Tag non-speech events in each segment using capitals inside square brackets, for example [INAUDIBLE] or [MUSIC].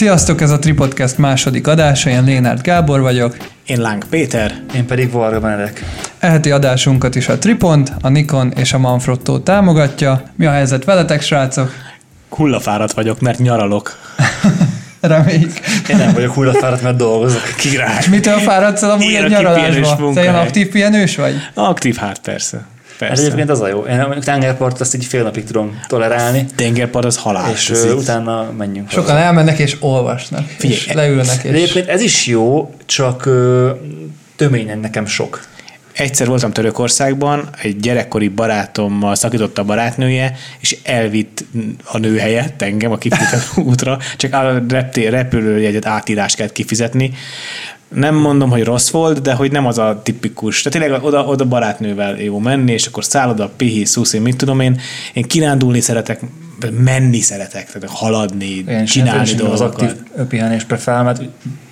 Sziasztok, ez a Tripodcast második adása, én Lénárt Gábor vagyok. Én Láng Péter. Én pedig Varga Benedek. Eheti adásunkat is a Tripont, a Nikon és a Manfrotto támogatja. Mi a helyzet veletek, srácok? Hullafáradt vagyok, mert nyaralok. [LAUGHS] Reméljük. Én nem vagyok hullafáradt, mert dolgozok. Király. És mitől fáradsz el amúgy egy a kipihenős nyaralásba? Te ilyen aktív pihenős vagy? Aktív, hát persze. Ez Persze. egyébként az a jó. Én mondjuk tengerpartot azt így fél napig tudom tolerálni, Tengerpart az halál. és ez ö, így. utána menjünk. Sokan elmennek és olvasnak, Figyelj, és leülnek, De és egyébként ez is jó, csak töményen nekem sok. Egyszer voltam Törökországban, egy gyerekkori barátommal szakított a barátnője, és elvitt a nő helyett engem a kifizetett [LAUGHS] útra, csak a repülőjegyet átírást kellett kifizetni. Nem mondom, hogy rossz volt, de hogy nem az a tipikus. Tehát tényleg oda, oda barátnővel jó menni, és akkor szálloda, pihi, szuszi, mit tudom én. Én kirándulni szeretek, menni szeretek, tehát haladni, Én csinálni is az dolgokat. aktív pihenés preferál, mert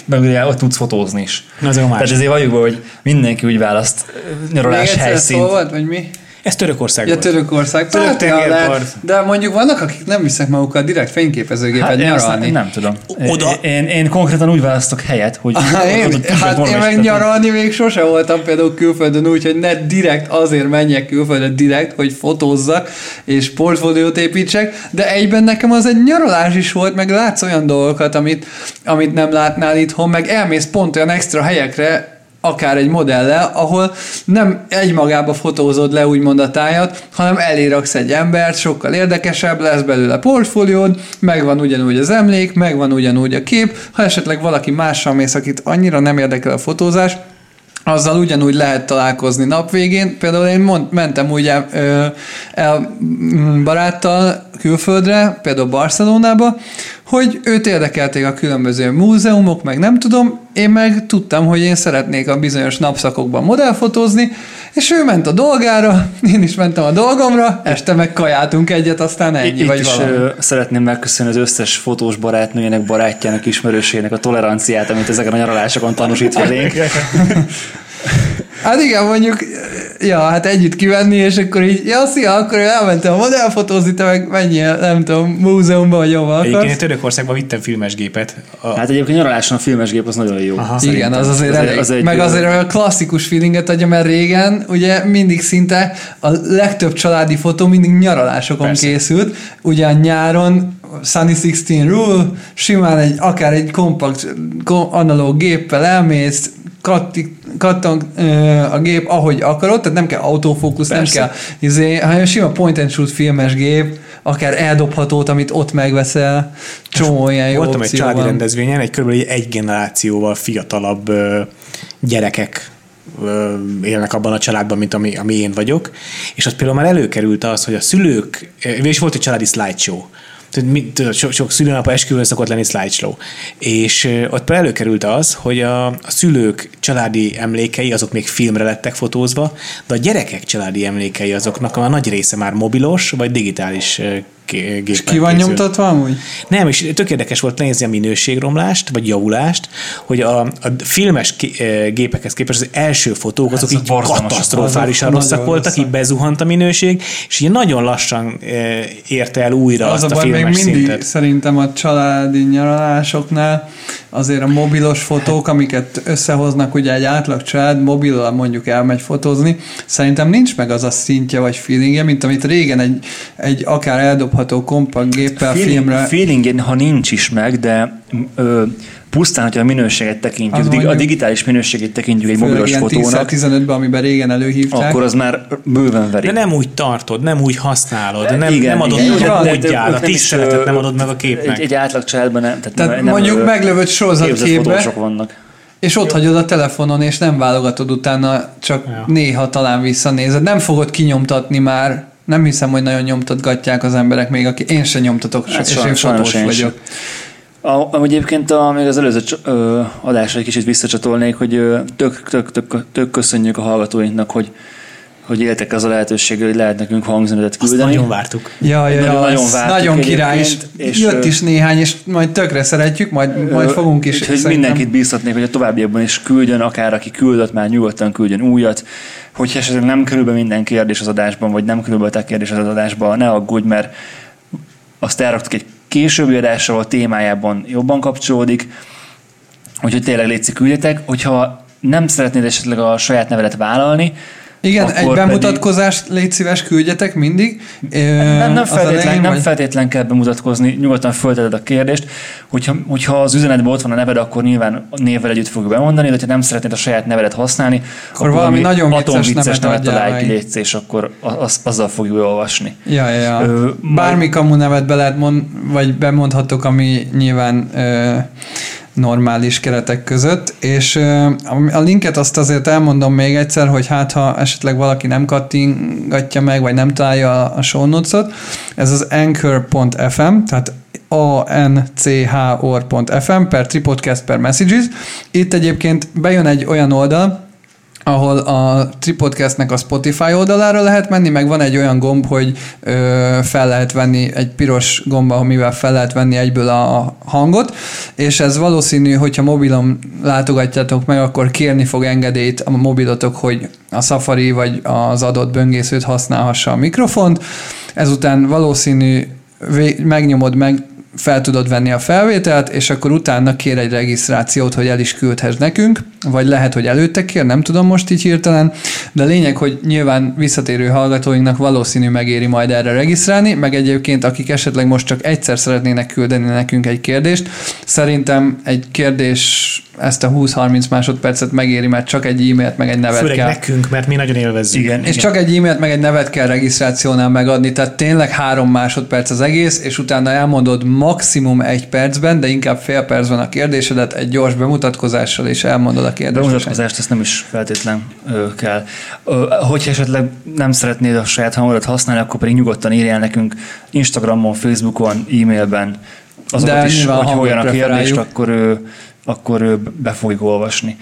meg ugye ott tudsz fotózni is. Na, az a Tehát ezért valljuk hogy mindenki úgy választ Még nyaralás egyszer helyszínt. szó volt, vagy mi? Ez Törökország Ja, volt. Törökország. Török tengerpart. lehet. De mondjuk vannak, akik nem visznek magukkal direkt fényképezőgépet Hát nyaralni. nem, nem tudom. Oda- Én, én konkrétan úgy választok helyet, hogy... Hát én, ott- ott- hát én meg nyaralni még sose voltam például külföldön úgy, hogy ne direkt azért menjek külföldre direkt, hogy fotózzak és portfóliót építsek, de egyben nekem az egy nyaralás is volt, meg látsz olyan dolgokat, amit, amit nem látnál itthon, meg elmész pont olyan extra helyekre, akár egy modellel, ahol nem egymagába fotózod le úgymond a tájat, hanem eléraksz egy embert, sokkal érdekesebb, lesz belőle portfóliód, megvan ugyanúgy az emlék, megvan ugyanúgy a kép, ha esetleg valaki mással mész, akit annyira nem érdekel a fotózás, azzal ugyanúgy lehet találkozni napvégén. Például én mond, mentem ugye ö, el mm, baráttal külföldre, például Barcelonába, hogy őt érdekelték a különböző múzeumok, meg nem tudom, én meg tudtam, hogy én szeretnék a bizonyos napszakokban modellfotózni, és ő ment a dolgára, [LAUGHS] én is mentem a dolgomra, este meg kajáltunk egyet, aztán ennyi, Itt vagy is valami. ö, szeretném megköszönni az összes fotós barátnőjének, barátjának, ismerősének a toleranciát, amit ezeken a nyaralásokon tanúsít [LAUGHS] felénk. Hát igen, mondjuk, ja, hát együtt kivenni, és akkor így, ja, szia, akkor én elmentem modellfotózni, te meg menjél, nem tudom, múzeumba, vagy hova Egyébként én akarsz. Törökországban vittem filmes gépet. A, Hát egyébként nyaraláson a filmesgép az nagyon jó. Aha. Igen, az azért Az elég. az egy- meg azért olyan klasszikus feelinget adja, mert régen ugye mindig szinte a legtöbb családi fotó mindig nyaralásokon Persze. készült. Ugye a nyáron Sunny 16 Rule, simán egy, akár egy kompakt ko- analóg géppel elmész, katti, kattog ö, a gép, ahogy akarod, tehát nem kell autofókusz, nem kell, izé, hanem sima point and shoot filmes gép, akár eldobhatót, amit ott megveszel, csomó ilyen jó Voltam egy családi rendezvényen, egy kb. egy generációval fiatalabb gyerekek élnek abban a családban, mint ami, ami én vagyok, és ott például már előkerült az, hogy a szülők, és volt egy családi slideshow, Tudod, sok, sok szülőnap esküvőn szokott lenni slideshow. És ott előkerült az, hogy a, a szülők családi emlékei, azok még filmre lettek fotózva, de a gyerekek családi emlékei azoknak a nagy része már mobilos, vagy digitális gépen Ki van készül. nyomtatva amúgy? Nem, és tök érdekes volt nézni a minőségromlást, vagy javulást, hogy a, a filmes eh, gépekhez képest az első fotók azok Ez így katasztrofálisan rosszak voltak, rosszak. így bezuhant a minőség, és így nagyon lassan eh, érte el újra Az azt a a, baj, még filmes mindig szintet. szerintem a családi nyaralásoknál azért a mobilos fotók, amiket összehoznak, ugye egy átlag család mobillal mondjuk elmegy fotózni, szerintem nincs meg az a szintje vagy feelingje, mint amit régen egy, egy akár eldobható kompakt géppel filmre... Feeling, ha nincs is meg, de ö, pusztán, hogyha a minőséget tekintjük, Az dig- a digitális minőségét tekintjük egy mobilos fotónak, 10-15-ben, amiben régen előhívták. akkor az már bőven veri. De nem úgy tartod, nem úgy használod, nem, Igen, nem adod igen. meg a ők a tiszteletet nem adod meg a képnek. Egy, egy átlag családban nem. Tehát, Tehát nem, mondjuk képzett sorozatképbe, vannak. és ott hagyod a telefonon, és nem válogatod utána, csak Ja. néha talán visszanézed. Nem fogod kinyomtatni már, nem hiszem, hogy nagyon nyomtatgatják az emberek még, aki én sem nyomtatok, Hát és sajnos- én fotós én vagyok. A, amúgy egyébként a, még az előző ö, adásra egy kicsit visszacsatolnék, hogy ö, tök, tök, tök, tök köszönjük a hallgatóinknak, hogy hogy éltek az a lehetőséggel, hogy lehet nekünk hangzenetet Azt küldeni. nagyon vártuk. Ja, ja, ja, Nagyon- nagyon ez vártuk nagyon király, és, és, jött is néhány, és majd tökre szeretjük, majd, majd fogunk is. Úgyhogy mindenkit bíztatnék, hogy a továbbiakban is küldjön, akár aki küldött, már nyugodtan küldjön újat. Hogyha esetleg nem kerül be minden kérdés az adásban, vagy nem kerül be a kérdés az adásban, ne aggódj, mert azt elraktuk egy későbbi adásával, a témájában jobban kapcsolódik, úgyhogy tényleg létszik küldjetek, hogyha nem szeretnéd esetleg a saját nevedet vállalni, Igen, Akkor egy pedig- bemutatkozást légy szíves, küldjetek mindig. Nem, nem, feltétlen, nem feltétlen kell bemutatkozni, nyugodtan fölteted a kérdést. Hogyha, hogyha az üzenetben ott van a neved, akkor nyilván névvel együtt fogjuk bemondani, de ha nem szeretnéd a saját nevedet használni, akkor, valami nagyon vicces atomvicces nevet nevet találj ki, létsz, és akkor az, azzal fogjuk olvasni. Ja, ja, ja. Ö, Bármi kamu nevet be lehet mond, vagy bemondhatok, ami nyilván ö, normális keretek között, és a- a linket azt azért elmondom még egyszer, hogy hát ha esetleg valaki nem kattingatja meg, vagy nem találja a, a show notes-ot, ez az anchor.fm, tehát anchor.fm per tripodcast per messages. Itt egyébként bejön egy olyan oldal, ahol a Tripodcastnek a Spotify oldalára lehet menni, meg van egy olyan gomb, hogy ö, fel lehet venni egy piros gomba, amivel fel lehet venni egyből a hangot, és ez valószínű, hogyha mobilon látogatjátok meg, akkor kérni fog engedélyt a mobilotok, hogy a Safari vagy az adott böngészőt használhassa a mikrofont. Ezután valószínű vé- megnyomod meg, fel tudod venni a felvételt, és akkor utána kér egy regisztrációt, hogy el is küldhess nekünk, vagy lehet, hogy előtte kér, nem tudom most így hirtelen, de lényeg, hogy nyilván visszatérő hallgatóinknak valószínű megéri majd erre regisztrálni, meg egyébként akik esetleg most csak egyszer szeretnének küldeni nekünk egy kérdést, szerintem egy kérdés ezt a 20-30 másodpercet megéri, mert csak egy e-mailt meg egy nevet Főleg kell. nekünk, mert mi nagyon élvezzük. Igen, És csak egy e-mailt meg egy nevet kell regisztrációnál megadni, tehát tényleg három másodperc az egész, és utána elmondod maximum egy percben, de inkább fél percben a kérdésedet egy gyors bemutatkozással, és elmondod a kérdést. Bemutatkozást ezt nem is feltétlen ö, kell. Ö, hogyha esetleg nem szeretnéd a saját hangodat használni, akkor pedig nyugodtan írjál nekünk Instagramon, Facebookon, e-mailben azokat De is, hogy olyan a kérdést, akkor, ö, akkor ö, be fogjuk olvasni.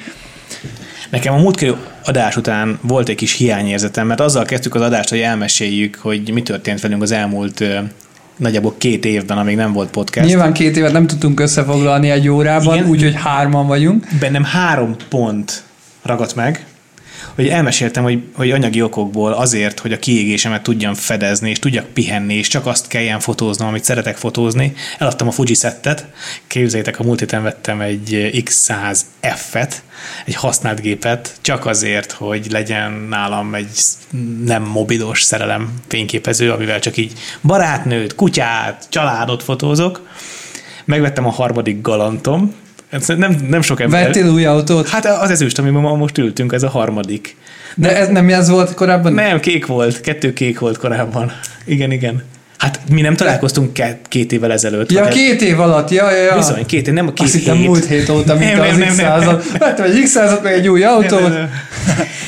Nekem a múltkori adás után volt egy kis hiányérzetem, mert azzal kezdtük az adást, hogy elmeséljük, hogy mi történt velünk az elmúlt nagyjából két évben, amíg nem volt podcast. Nyilván két évet nem tudtunk összefoglalni egy órában, úgyhogy hárman vagyunk. bennem három pont ragadt meg, hogy elmeséltem, hogy, hogy anyagi okokból azért, hogy a kiégésemet tudjam fedezni, és tudjak pihenni, és csak azt kelljen fotóznom, amit szeretek fotózni. Eladtam a Fuji szettet, képzeljétek, a múlt héten vettem egy X100F-et, egy használt gépet, csak azért, hogy legyen nálam egy nem mobilos szerelem fényképező, amivel csak így barátnőt, kutyát, családot fotózok. Megvettem a harmadik galantom, nem, nem sok ember. Vettél új autót? Hát az ezüst, amiben ma most ültünk, ez a harmadik. De ez nem ez volt korábban? Nem, kék volt, kettő kék volt korábban. Igen, igen. Hát mi nem találkoztunk ke- két évvel ezelőtt. Ja, vagy- két év alatt, ja, ja, ja. Bizony, két év, nem a két Azt hittem hét. múlt hét óta, mint Nem, az nem, nem, nem. X100-at. Vettem egy X100-at, meg egy új autót. Nem, nem, nem.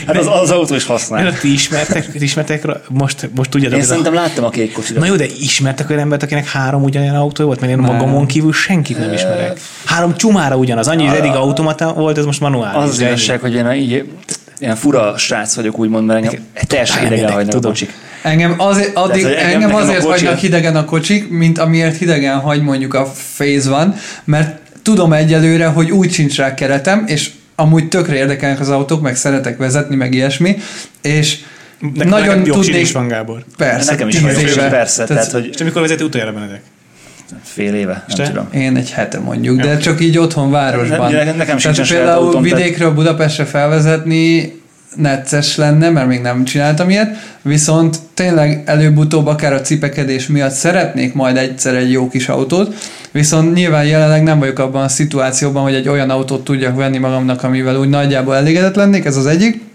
Hát az, az autó is használ. Nem, ti ismertek, ti ismertek, most, most tudjátok, Én ez a- szerintem láttam a kék kocsit. Na jó, de ismertek olyan embert, akinek három ugyanolyan autó volt? Mert én magamon kívül senkit nem ismerek. Három csumára ugyanaz. Annyi, hogy eddig automata volt, ez most manuális. Az az igazság, hogy én így, ilyen fura srác vagyok, úgymond, mert engem teljesen idegen hagynak a tudom. kocsik. Engem, azért, addig, Tehát, engem- engem azért kocsi- hagynak hidegen a kocsik, mint amiért hidegen hagy mondjuk a Phase van, mert tudom egyelőre, hogy úgy sincs rá keretem, és amúgy tökre érdekelnek az autók, meg szeretek vezetni, meg ilyesmi, és Nekem- nagyon nekem tudnék... is van, Gábor. Persze, Nekem is tíz éve. persze, tehát, hogy És amikor vezeti utoljára Benedek? Fél éve, nem te? tudom. Én egy hete mondjuk, de csak így otthon városban. Ne- nekem Tehát sincsen saját például autóm, tehát- vidékről Budapestre felvezetni necces lenne, mert még nem csináltam ilyet, viszont tényleg előbb-utóbb akár a cipekedés miatt szeretnék majd egyszer egy jó kis autót, viszont nyilván jelenleg nem vagyok abban a szituációban, hogy egy olyan autót tudjak venni magamnak, amivel úgy nagyjából elégedett lennék, ez az egyik.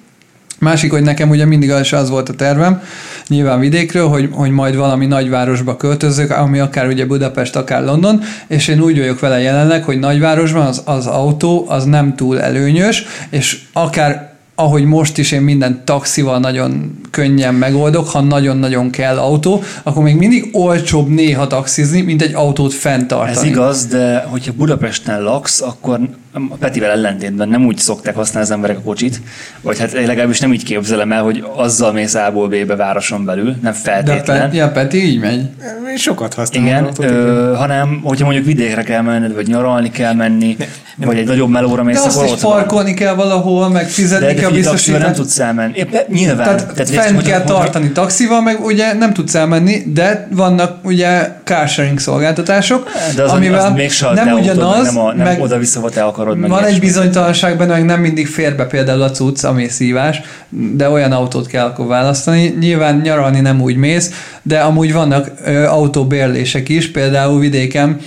Másik, hogy nekem ugye mindig az, az volt a tervem, nyilván vidékről, hogy, hogy majd valami nagyvárosba költözök, ami akár ugye Budapest, akár London, és én úgy vagyok vele jelenleg, hogy nagyvárosban az, az autó az nem túl előnyös, és akár ahogy most is én minden taxival nagyon könnyen megoldok, ha nagyon-nagyon kell autó, akkor még mindig olcsóbb néha taxizni, mint egy autót fenntartani. Ez igaz, de hogyha Budapesten laksz, akkor a Petivel ellentétben nem úgy szokták használni az emberek a kocsit, vagy hát legalábbis nem így képzelem el, hogy azzal mész A-ból B-be városon belül, nem De feltétlen. Pe- ja, Peti így megy. Én sokat használom. Igen, autót, igen. ö, hanem hogyha mondjuk vidékre kell menned, vagy nyaralni kell menni, ne, vagy egy nagyobb melóra mész, De azt akkor is ott van. parkolni kell valahol, meg fizetni De, de kell taxival nem biztosítani. tudsz elmenni. Épp, nyilván. Tehát, Tehát hogy- fent hogy- kell hogy- tartani taxival, meg ugye nem tudsz elmenni, de vannak ugye carsharing szolgáltatások, De az, amivel az még nem ugyanaz, nem, a, nem meg oda-vissza, te akarod meg. Van egy bizonytalanság benne, hogy nem mindig fér be például a cucc, ami szívás, de olyan autót kell akkor választani. Nyilván nyaralni nem úgy mész, de amúgy vannak ö, autóbérlések is, például vidéken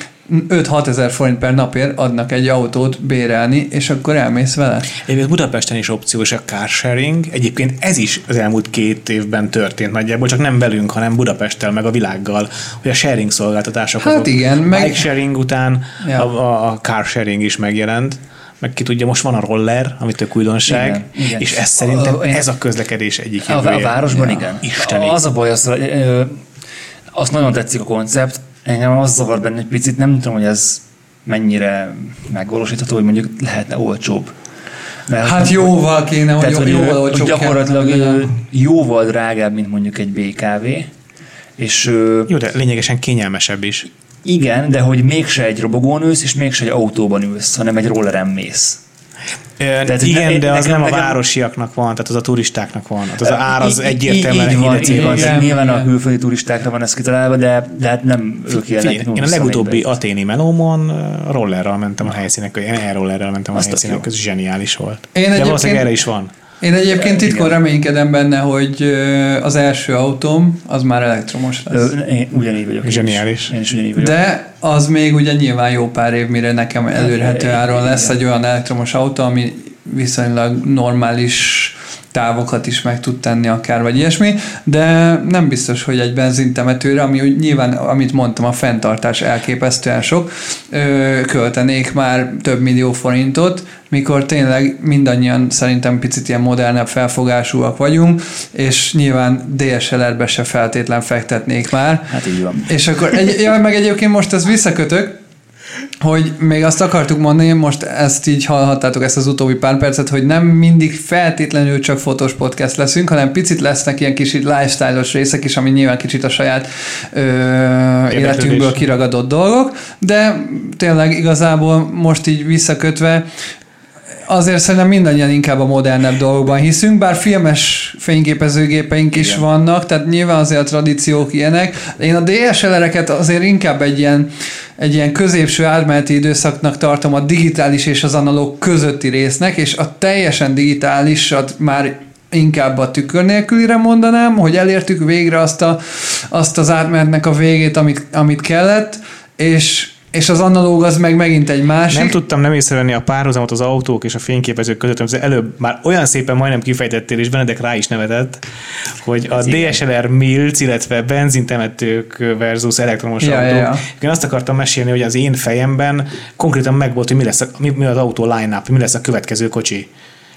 5-6 ezer forint per napért adnak egy autót bérelni, és akkor elmész vele. Egyébként Budapesten is opciós a carsharing. Egyébként ez is az elmúlt két évben történt nagyjából, csak nem velünk, hanem Budapesttel, meg a világgal, hogy a sharing szolgáltatások Hát azok. igen. Meg... Bike sharing után ja. a, a carsharing is megjelent meg ki tudja, most van a roller, amit tök újdonság, igen, igen. és ez szerintem a, ez a közlekedés egyik a, a városban ja. igen. Isteni. Az a baj, az, azt nagyon tetszik a koncept, engem az zavar benne egy picit, nem tudom, hogy ez mennyire megvalósítható, hogy mondjuk lehetne olcsóbb. Mert hát jóval kéne, hogy, tehát, hogy jóval olcsóbb Gyakorlatilag kell, jóval drágább, mint mondjuk egy BKV. És, Jó, de lényegesen kényelmesebb is. Igen, de hogy mégse egy robogón ülsz, és mégse egy autóban ülsz, hanem egy rolleren mész. Tehát, igen, ne, de az nekem, nem a városiaknak van, tehát az a turistáknak van. Tehát az a ár az egyértelműen így van, így van, Nyilván a külföldi turistákra van ez kitalálva, de, de hát nem ők élnek. Én a legutóbbi aténi melómon rollerrel mentem a helyszínek, e-rollerrel mentem a helyszínek, ez zseniális volt. Én de valószínűleg erre is van. Én egyébként titkon reménykedem benne, hogy az első autóm az már elektromos lesz. Én ugyanígy vagyok. Zseniális. Én is ugyanígy vagyok. De az még ugye nyilván jó pár év, mire nekem előrhető áron lesz egy olyan elektromos autó, ami viszonylag normális távokat is meg tud tenni akár, vagy ilyesmi, de nem biztos, hogy egy benzintemetőre, ami úgy nyilván, amit mondtam, a fenntartás elképesztően sok, ö, költenék már több millió forintot, mikor tényleg mindannyian szerintem picit ilyen modernebb felfogásúak vagyunk, és nyilván DSLR-be se feltétlen fektetnék már. Hát így van. És akkor, egy, ja, meg egyébként most ez visszakötök, hogy még azt akartuk mondani, most ezt így hallhattátok ezt az utóbbi pár percet, hogy nem mindig feltétlenül csak fotós podcast leszünk, hanem picit lesznek ilyen kicsit lifestyle-os részek is, ami nyilván kicsit a saját ö, életünkből kiragadott dolgok, de tényleg igazából most így visszakötve azért szerintem mindannyian inkább a modernebb dolgokban hiszünk, bár filmes fényképezőgépeink Igen. is vannak, tehát nyilván azért a tradíciók ilyenek. Én a DSLR-eket azért inkább egy ilyen, egy ilyen középső átmeneti időszaknak tartom a digitális és az analóg közötti résznek, és a teljesen digitálisat már inkább a tükör nélkülire mondanám, hogy elértük végre azt, a, azt az átmenetnek a végét, amit, amit kellett, és és az analóg az meg megint egy másik. Nem tudtam nem észrevenni a párhuzamot az autók és a fényképezők között, amit előbb már olyan szépen majdnem kifejtettél, és Benedek rá is nevetett, hogy a DSLR Mills, illetve benzintemetők versus elektromos ja, autók. Ja, ja. Én azt akartam mesélni, hogy az én fejemben konkrétan megvolt, hogy mi lesz a, mi, mi az autó line-up, mi lesz a következő kocsi.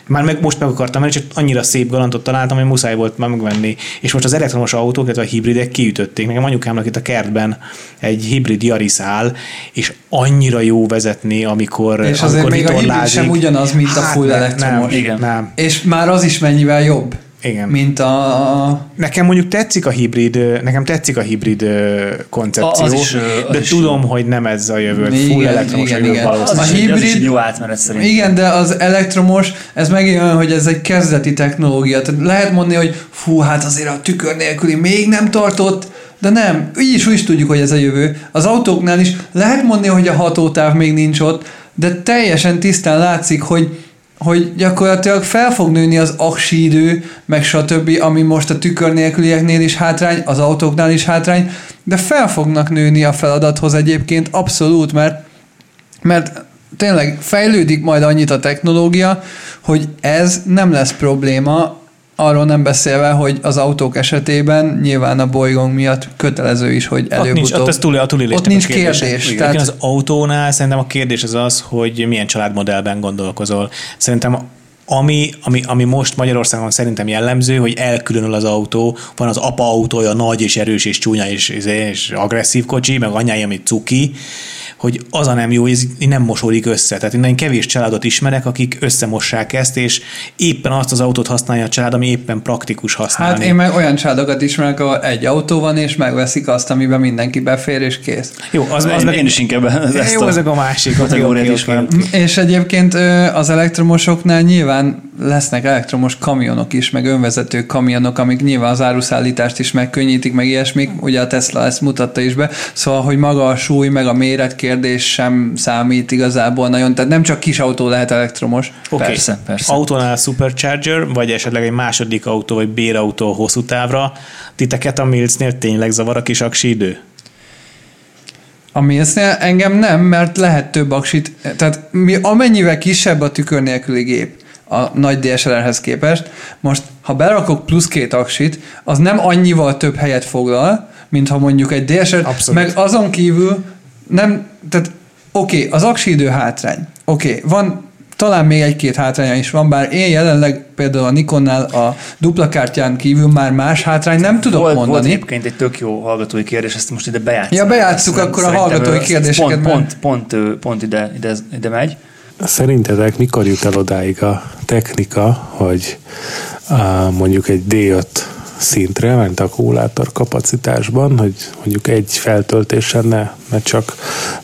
Már meg, most meg akartam menni, csak annyira szép galantot találtam, hogy muszáj volt már megvenni. És most az elektromos autók, illetve a hibridek kiütötték. Nekem anyukámnak itt a kertben egy hibrid Yaris áll, és annyira jó vezetni, amikor És azért amikor még a hibrid sem ugyanaz, mint hát a full nem, elektromos. Nem, igen. Nem. És már az is mennyivel jobb. Igen. Mint a... Nekem mondjuk tetszik a hibrid, nekem tetszik a hibrid koncepció, az is, az de is tudom, hogy nem ez a jövő, igen, full elektromos igen, a igen. Az a hibrid, az is egy jó átmenet szerintem. Igen, de az elektromos, ez megint olyan, hogy ez egy kezdeti technológia. Tehát lehet mondani, hogy fú, hát azért a tükör nélküli még nem tartott, de nem, így is úgy is tudjuk, hogy ez a jövő. Az autóknál is lehet mondani, hogy a hatótáv még nincs ott, de teljesen tisztán látszik, hogy hogy gyakorlatilag fel fog nőni az aksi idő, meg stb., ami most a tükör nélkülieknél is hátrány, az autóknál is hátrány, de fel fognak nőni a feladathoz egyébként abszolút, mert, mert tényleg fejlődik majd annyit a technológia, hogy ez nem lesz probléma, Arról nem beszélve, hogy az autók esetében nyilván a bolygónk miatt kötelező is, hogy előbb-utóbb... Ott nincs, ott, ez túl, a ott nincs kérdés. kérdés. Tehát... az autónál szerintem a kérdés az az, hogy milyen családmodellben gondolkozol. Szerintem ami, ami, ami most Magyarországon szerintem jellemző, hogy elkülönül az autó, van az apa autója nagy és erős és csúnya és, és, és agresszív kocsi, meg anyája, ami cuki, hogy az a nem jó, hogy ez nem mosódik össze. Tehát én nagyon kevés családot ismerek, akik összemossák ezt, és éppen azt az autót használja a család, ami éppen praktikus használni. Hát én meg olyan családokat ismerek, ahol egy autó van, és megveszik azt, amiben mindenki befér, és kész. Jó, az, az én, meg, én is inkább ezt jó, ezek a másik kategóriát ismerem. És egyébként az elektromosoknál nyilván lesznek elektromos kamionok is, meg önvezető kamionok, amik nyilván az áruszállítást is megkönnyítik, meg ilyesmik, ugye a Tesla ezt mutatta is be, szóval, hogy maga a súly, meg a méret kérdés sem számít igazából nagyon, tehát nem csak kis autó lehet elektromos. Okay. Persze, persze. Autónál Supercharger, vagy esetleg egy második autó, vagy bérautó hosszú távra, titeket a Milcnél tényleg zavar a kis aksi idő? A Mills-nél engem nem, mert lehet több aksit, tehát mi, amennyivel kisebb a tükör nélküli gép a nagy DSLR-hez képest, most ha berakok plusz két aksit, az nem annyival több helyet foglal, mint ha mondjuk egy DSLR, Abszolút. meg azon kívül nem, tehát oké, okay, az aksi idő hátrány, oké, okay, van talán még egy-két hátránya is van, bár én jelenleg például a Nikonnál a dupla kártyán kívül már más hátrány nem tudok volt, mondani. Volt egyébként egy tök jó hallgatói kérdés, ezt most ide bejátszunk. Ja, bejátsszuk akkor a hallgatói kérdéseket, Pont, pont, pont, pont ide, ide, ide megy. Szerintetek mikor jut el odáig a technika, hogy á, mondjuk egy D5 szintre, mert akkumulátor kapacitásban, hogy mondjuk egy feltöltésen ne, ne csak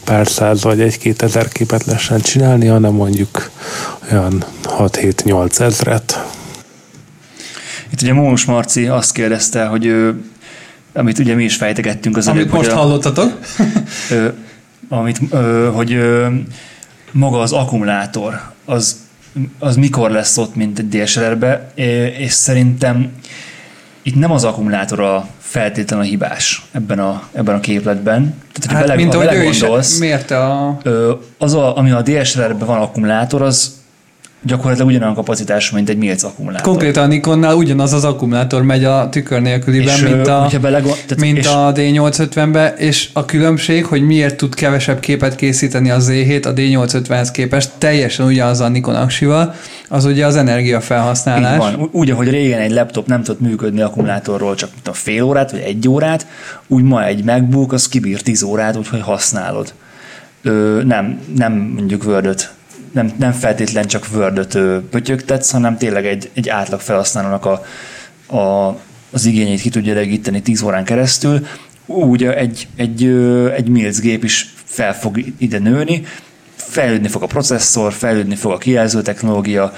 pár száz vagy egy-két ezer képet lehessen csinálni, hanem mondjuk olyan 6-7-8 ezret. Itt ugye Mónus Marci azt kérdezte, hogy ő, amit ugye mi is fejtegettünk az Amit előbb, most hogy, a, hallottatok. [LAUGHS] ö, amit, ö, hogy ö, maga az akkumulátor, az, az mikor lesz ott, mint egy DSLR-be, és szerintem itt nem az akkumulátor a feltétlenül a hibás ebben a, ebben a képletben. Tehát, Hát, bele, mint ahogy ő is belegondolsz, mérte a... Az, a, ami a DSLR-ben van akkumulátor, az gyakorlatilag ugyanolyan kapacitású, mint egy Milc akkumulátor. Konkrétan a Nikonnál ugyanaz az akkumulátor megy a tükör nélküliben, És, mint a, belegond- tehát mint és- a D850-be, és a különbség, hogy miért tud kevesebb képet készíteni a Z7 a D850-hez képest, teljesen ugyanaz a Nikon aksival, az ugye az energiafelhasználás. Így van. Úgy, ahogy régen egy laptop nem tudott működni akkumulátorról csak mint a fél órát, vagy egy órát, úgy ma egy MacBook az kibír 10 órát, úgyhogy használod. Ö, nem, nem mondjuk word nem, nem feltétlen csak word pötyögtetsz, hanem tényleg egy, egy átlag felhasználónak a, a, az igényét ki tudja elegíteni 10 órán keresztül. Úgy egy, egy, egy Mills gép is fel fog ide nőni, fejlődni fog a processzor, fejlődni fog a kijelző technológia.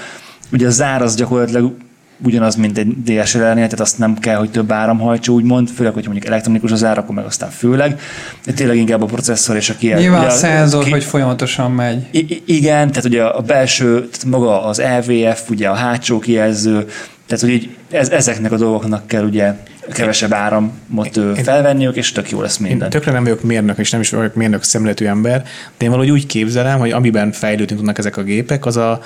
Ugye a zár az gyakorlatilag ugyanaz, mint egy DSLR-nél, tehát azt nem kell, hogy több áram hajtsa, úgymond, főleg, hogy mondjuk elektronikus az ár, akkor meg aztán főleg. De tényleg inkább a processzor és a kijelző. Nyilván a szenzor, ki- hogy folyamatosan megy. I- igen, tehát ugye a belső, tehát maga az LVF, ugye a hátsó kijelző, tehát hogy így ez, ezeknek a dolgoknak kell ugye kevesebb áramot ö, felvenniük, és tök jó lesz Én minden. tökre nem vagyok mérnök, és nem is vagyok mérnök szemletű ember, de én valahogy úgy képzelem, hogy amiben fejlődni tudnak ezek a gépek, az a,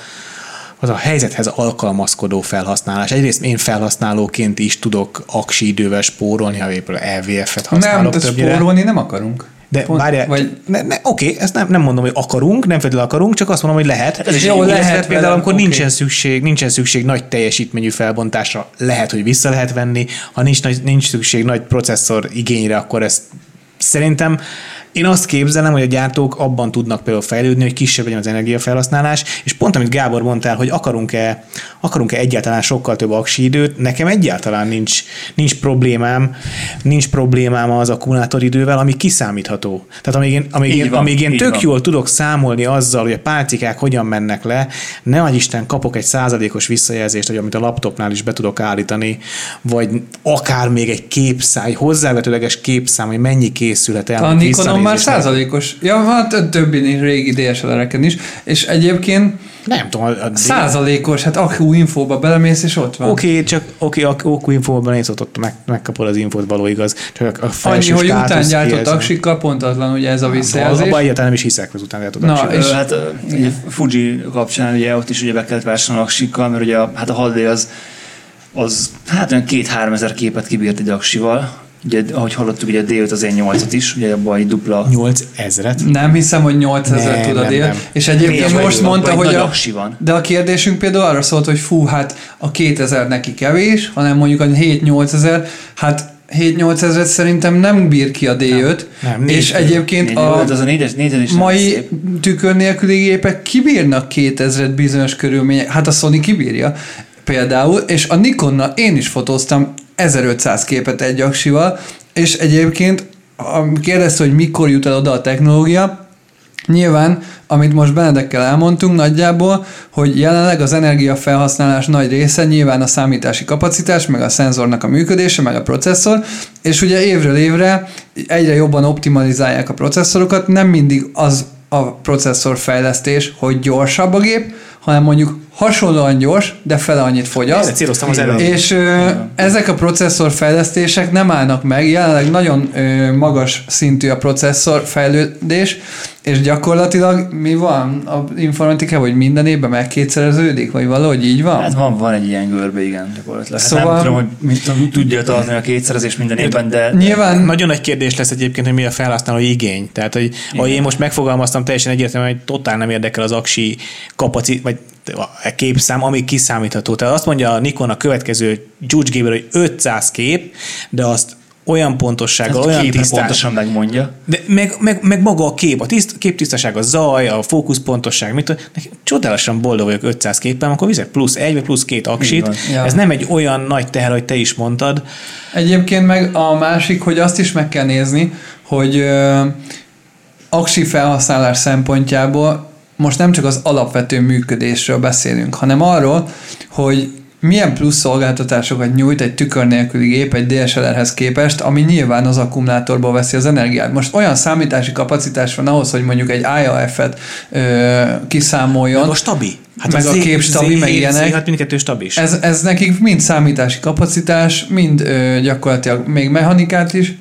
az a helyzethez alkalmazkodó felhasználás. Egyrészt én felhasználóként is tudok aksi idővel spórolni, ha éppen LVF-et használok Nem, de többnyire. spórolni nem akarunk. De Pont- várjál, vagy- ne, ne, oké, ezt nem, nem mondom, hogy akarunk, nem feltétlenül akarunk, csak azt mondom, hogy lehet. Hát ez is jó, Illetve lehet például, amikor oké. nincsen szükség, nincsen szükség nagy teljesítményű felbontásra, lehet, hogy vissza lehet venni. Ha nincs, nincs szükség nagy processzor igényre, akkor ezt szerintem én azt képzelem, hogy a gyártók abban tudnak például fejlődni, hogy kisebb legyen az energiafelhasználás, és pont amit Gábor mondtál, hogy akarunk-e, akarunk-e egyáltalán sokkal több aksi időt, nekem egyáltalán nincs, nincs problémám, nincs problémám az akkumulátoridővel, ami kiszámítható. Tehát amíg én, amíg én, van, amíg én tök van. jól tudok számolni azzal, hogy a pálcikák hogyan mennek le, ne Isten kapok egy százalékos visszajelzést, hogy amit a laptopnál is be tudok állítani, vagy akár még egy képszám, egy hozzávetőleges képszám, hogy mennyi készülhet el. A Nikonon már százalékos. Ja, hát a többi régi DSLR-eken is. És egyébként Nem tudom, a, a százalékos, hát akú infóba belemész, és ott van. Oké, okay, csak oké, okay, OK infóban nézd, ott, ott meg, megkapod az infót, való igaz. Csak a Annyi, hogy után gyártott aksikkal, pontatlan ugye ez a visszajelzés. Abban egyáltalán nem is hiszek, hogy az után gyártott Na, és- hát ugye Fuji kapcsán ugye ott is ugye be kellett vásárolni aksikkal, mert ugye a, hát a 6D az, az hát olyan két-három ezer képet kibírt egy aksival. Ugye, ahogy hallottuk, ugye a D5 az én 8 is, ugye abban egy dupla 8 ezret. Nem hiszem, hogy 8000 Nem, tud a nem, dél. nem. És egyébként most mondta, hogy a, van. de a kérdésünk például arra szólt, hogy fú, hát a 2000 neki kevés, hanem mondjuk a 7-8 ezer, hát 7-8 ezeret szerintem nem bír ki a D5, nem, és négy- egyébként Négy, a az a négyes, négyes is nem mai tükör nélküli gépek kibírnak 2000-et bizonyos körülmények, hát a Sony kibírja például, és a Nikonnal én is fotóztam 1500 képet egy aksival, és egyébként kérdezte, hogy mikor jut el oda a technológia, Nyilván, amit most Benedekkel elmondtunk nagyjából, hogy jelenleg az energiafelhasználás nagy része nyilván a számítási kapacitás, meg a szenzornak a működése, meg a processzor, és ugye évről évre egyre jobban optimalizálják a processzorokat, nem mindig az a processzor fejlesztés, hogy gyorsabb a gép, hanem mondjuk hasonlóan gyors, de fele annyit fogyaszt. Erre céloztam az Igen. előbb. És ö, ezek a processzor fejlesztések nem állnak meg, jelenleg nagyon ö, magas szintű a processzor fejlődés, és gyakorlatilag mi van a informatika, hogy minden évben megkétszereződik, vagy valahogy így van? Hát van, van egy ilyen görbe, igen, gyakorlatilag. Hát Szóval- nem tudom, hogy mit, tudja tartani a kétszerezés minden évben, de... de Nyilván Nagyon nagy kérdés lesz egyébként, hogy mi a felhasználói igény. Tehát, hogy ahogy én most megfogalmaztam, teljesen egyértelműen, hogy totál nem érdekel az aksi kapacit, vagy a képszám, ami kiszámítható. Tehát azt mondja a Nikon a következő csúcsgépről, hogy 500 kép, de azt olyan pontossággal, Hát olyan tisztán, pontosan megmondja. de meg, meg, meg, maga a kép, a tiszt, kép tisztaság, a zaj, a fókuszpontosság, mit csodálatosan boldog vagyok 500 képpel, akkor vizek plusz egy, vagy plusz két aksit. Ja. Ez nem egy olyan nagy teher, hogy te is mondtad. Egyébként meg a másik, hogy azt is meg kell nézni, hogy ö, aksi felhasználás szempontjából most nem csak az alapvető működésről beszélünk, hanem arról, hogy milyen plusz szolgáltatásokat nyújt egy tükör nélküli gép egy DSLR-hez képest, ami nyilván az akkumulátorból veszi az energiát. Most olyan számítási kapacitás van ahhoz, hogy mondjuk egy IAF-et ö, kiszámoljon, Meg a stabi. Hát Meg a kép stabi, meg ilyenek. Hát mindkettő stabis. ez, ez nekik mind számítási kapacitás, mind ö, gyakorlatilag még mechanikát is.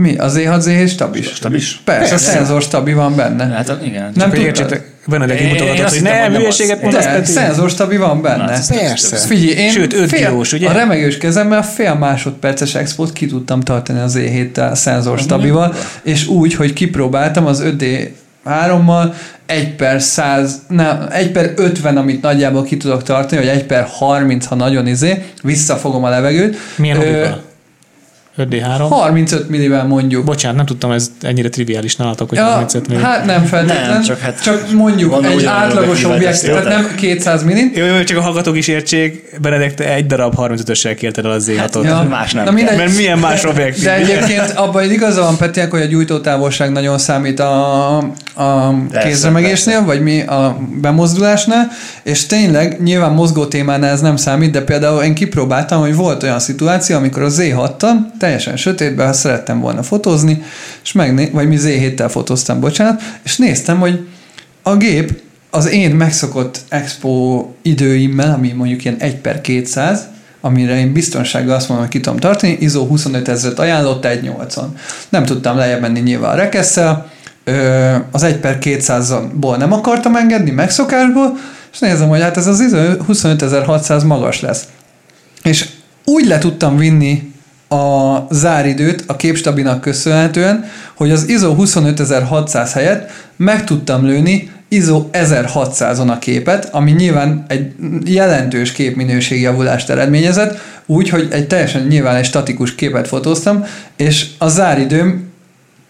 Mi? Az E6Z stabi is? Stabis? Persze, Persze. a szenzor stabi van benne. Hát igen. Nem Csak értsétek, Benedek azt hogy nem, hülyeséget mondasz, De, szenzor stabi van benne. Persze. Figyelj, én Sőt, öt fél, kilós, ugye? a remegős kezemmel fél másodperces expót ki tudtam tartani az E7-tel szenzor stabival, és úgy, hogy kipróbáltam az 5D 3-mal 1 per 100, nem, 1 per 50, amit nagyjából ki tudok tartani, vagy 1 per 30, ha nagyon izé, visszafogom a levegőt. Milyen Ö? 5D3? 35 millivel mondjuk. Bocsánat, nem tudtam, ez ennyire triviális nálatok, hogy Ja, 35 millió. hát nem feltétlen, Nem, csak hát csak mondjuk egy átlagos ezt tehát nem 200 millin, Jó, jó, csak a hallgatók is értsék, Benedek, te egy darab 35-össel kérted el az Z6-ot. Ja. más nem Na mindegy. Mert milyen más objektív? De egyébként abban hogy igaza van Petinek, hogy a gyújtótávolság nagyon számít a, a kézremegésnél, vagy mi a bemozdulásnál, és tényleg nyilván mozgó témánál ez nem számít, de például én kipróbáltam, hogy volt olyan szituáció, amikor a Z6-tal teljesen sötétben ha szerettem volna fotózni, és megné- vagy mi Z7-tel fotóztam, bocsánat, és néztem, hogy a gép az én megszokott expo időimmel, ami mondjuk ilyen 1 per 200, amire én biztonsággal azt mondom, hogy ki tudom tartani, ISO 25 ezeret ajánlott 1.8-on. Nem tudtam lejjebb menni nyilván a rekesszel, az 1 per 200-ból nem akartam engedni megszokásból, és nézem, hogy hát ez az ISO 25600 magas lesz. És úgy le tudtam vinni a záridőt a képstabinak köszönhetően, hogy az ISO 25600 helyett meg tudtam lőni ISO 1600-on a képet, ami nyilván egy jelentős képminőségi javulást eredményezett, úgy, hogy egy teljesen nyilván egy statikus képet fotóztam, és a záridőm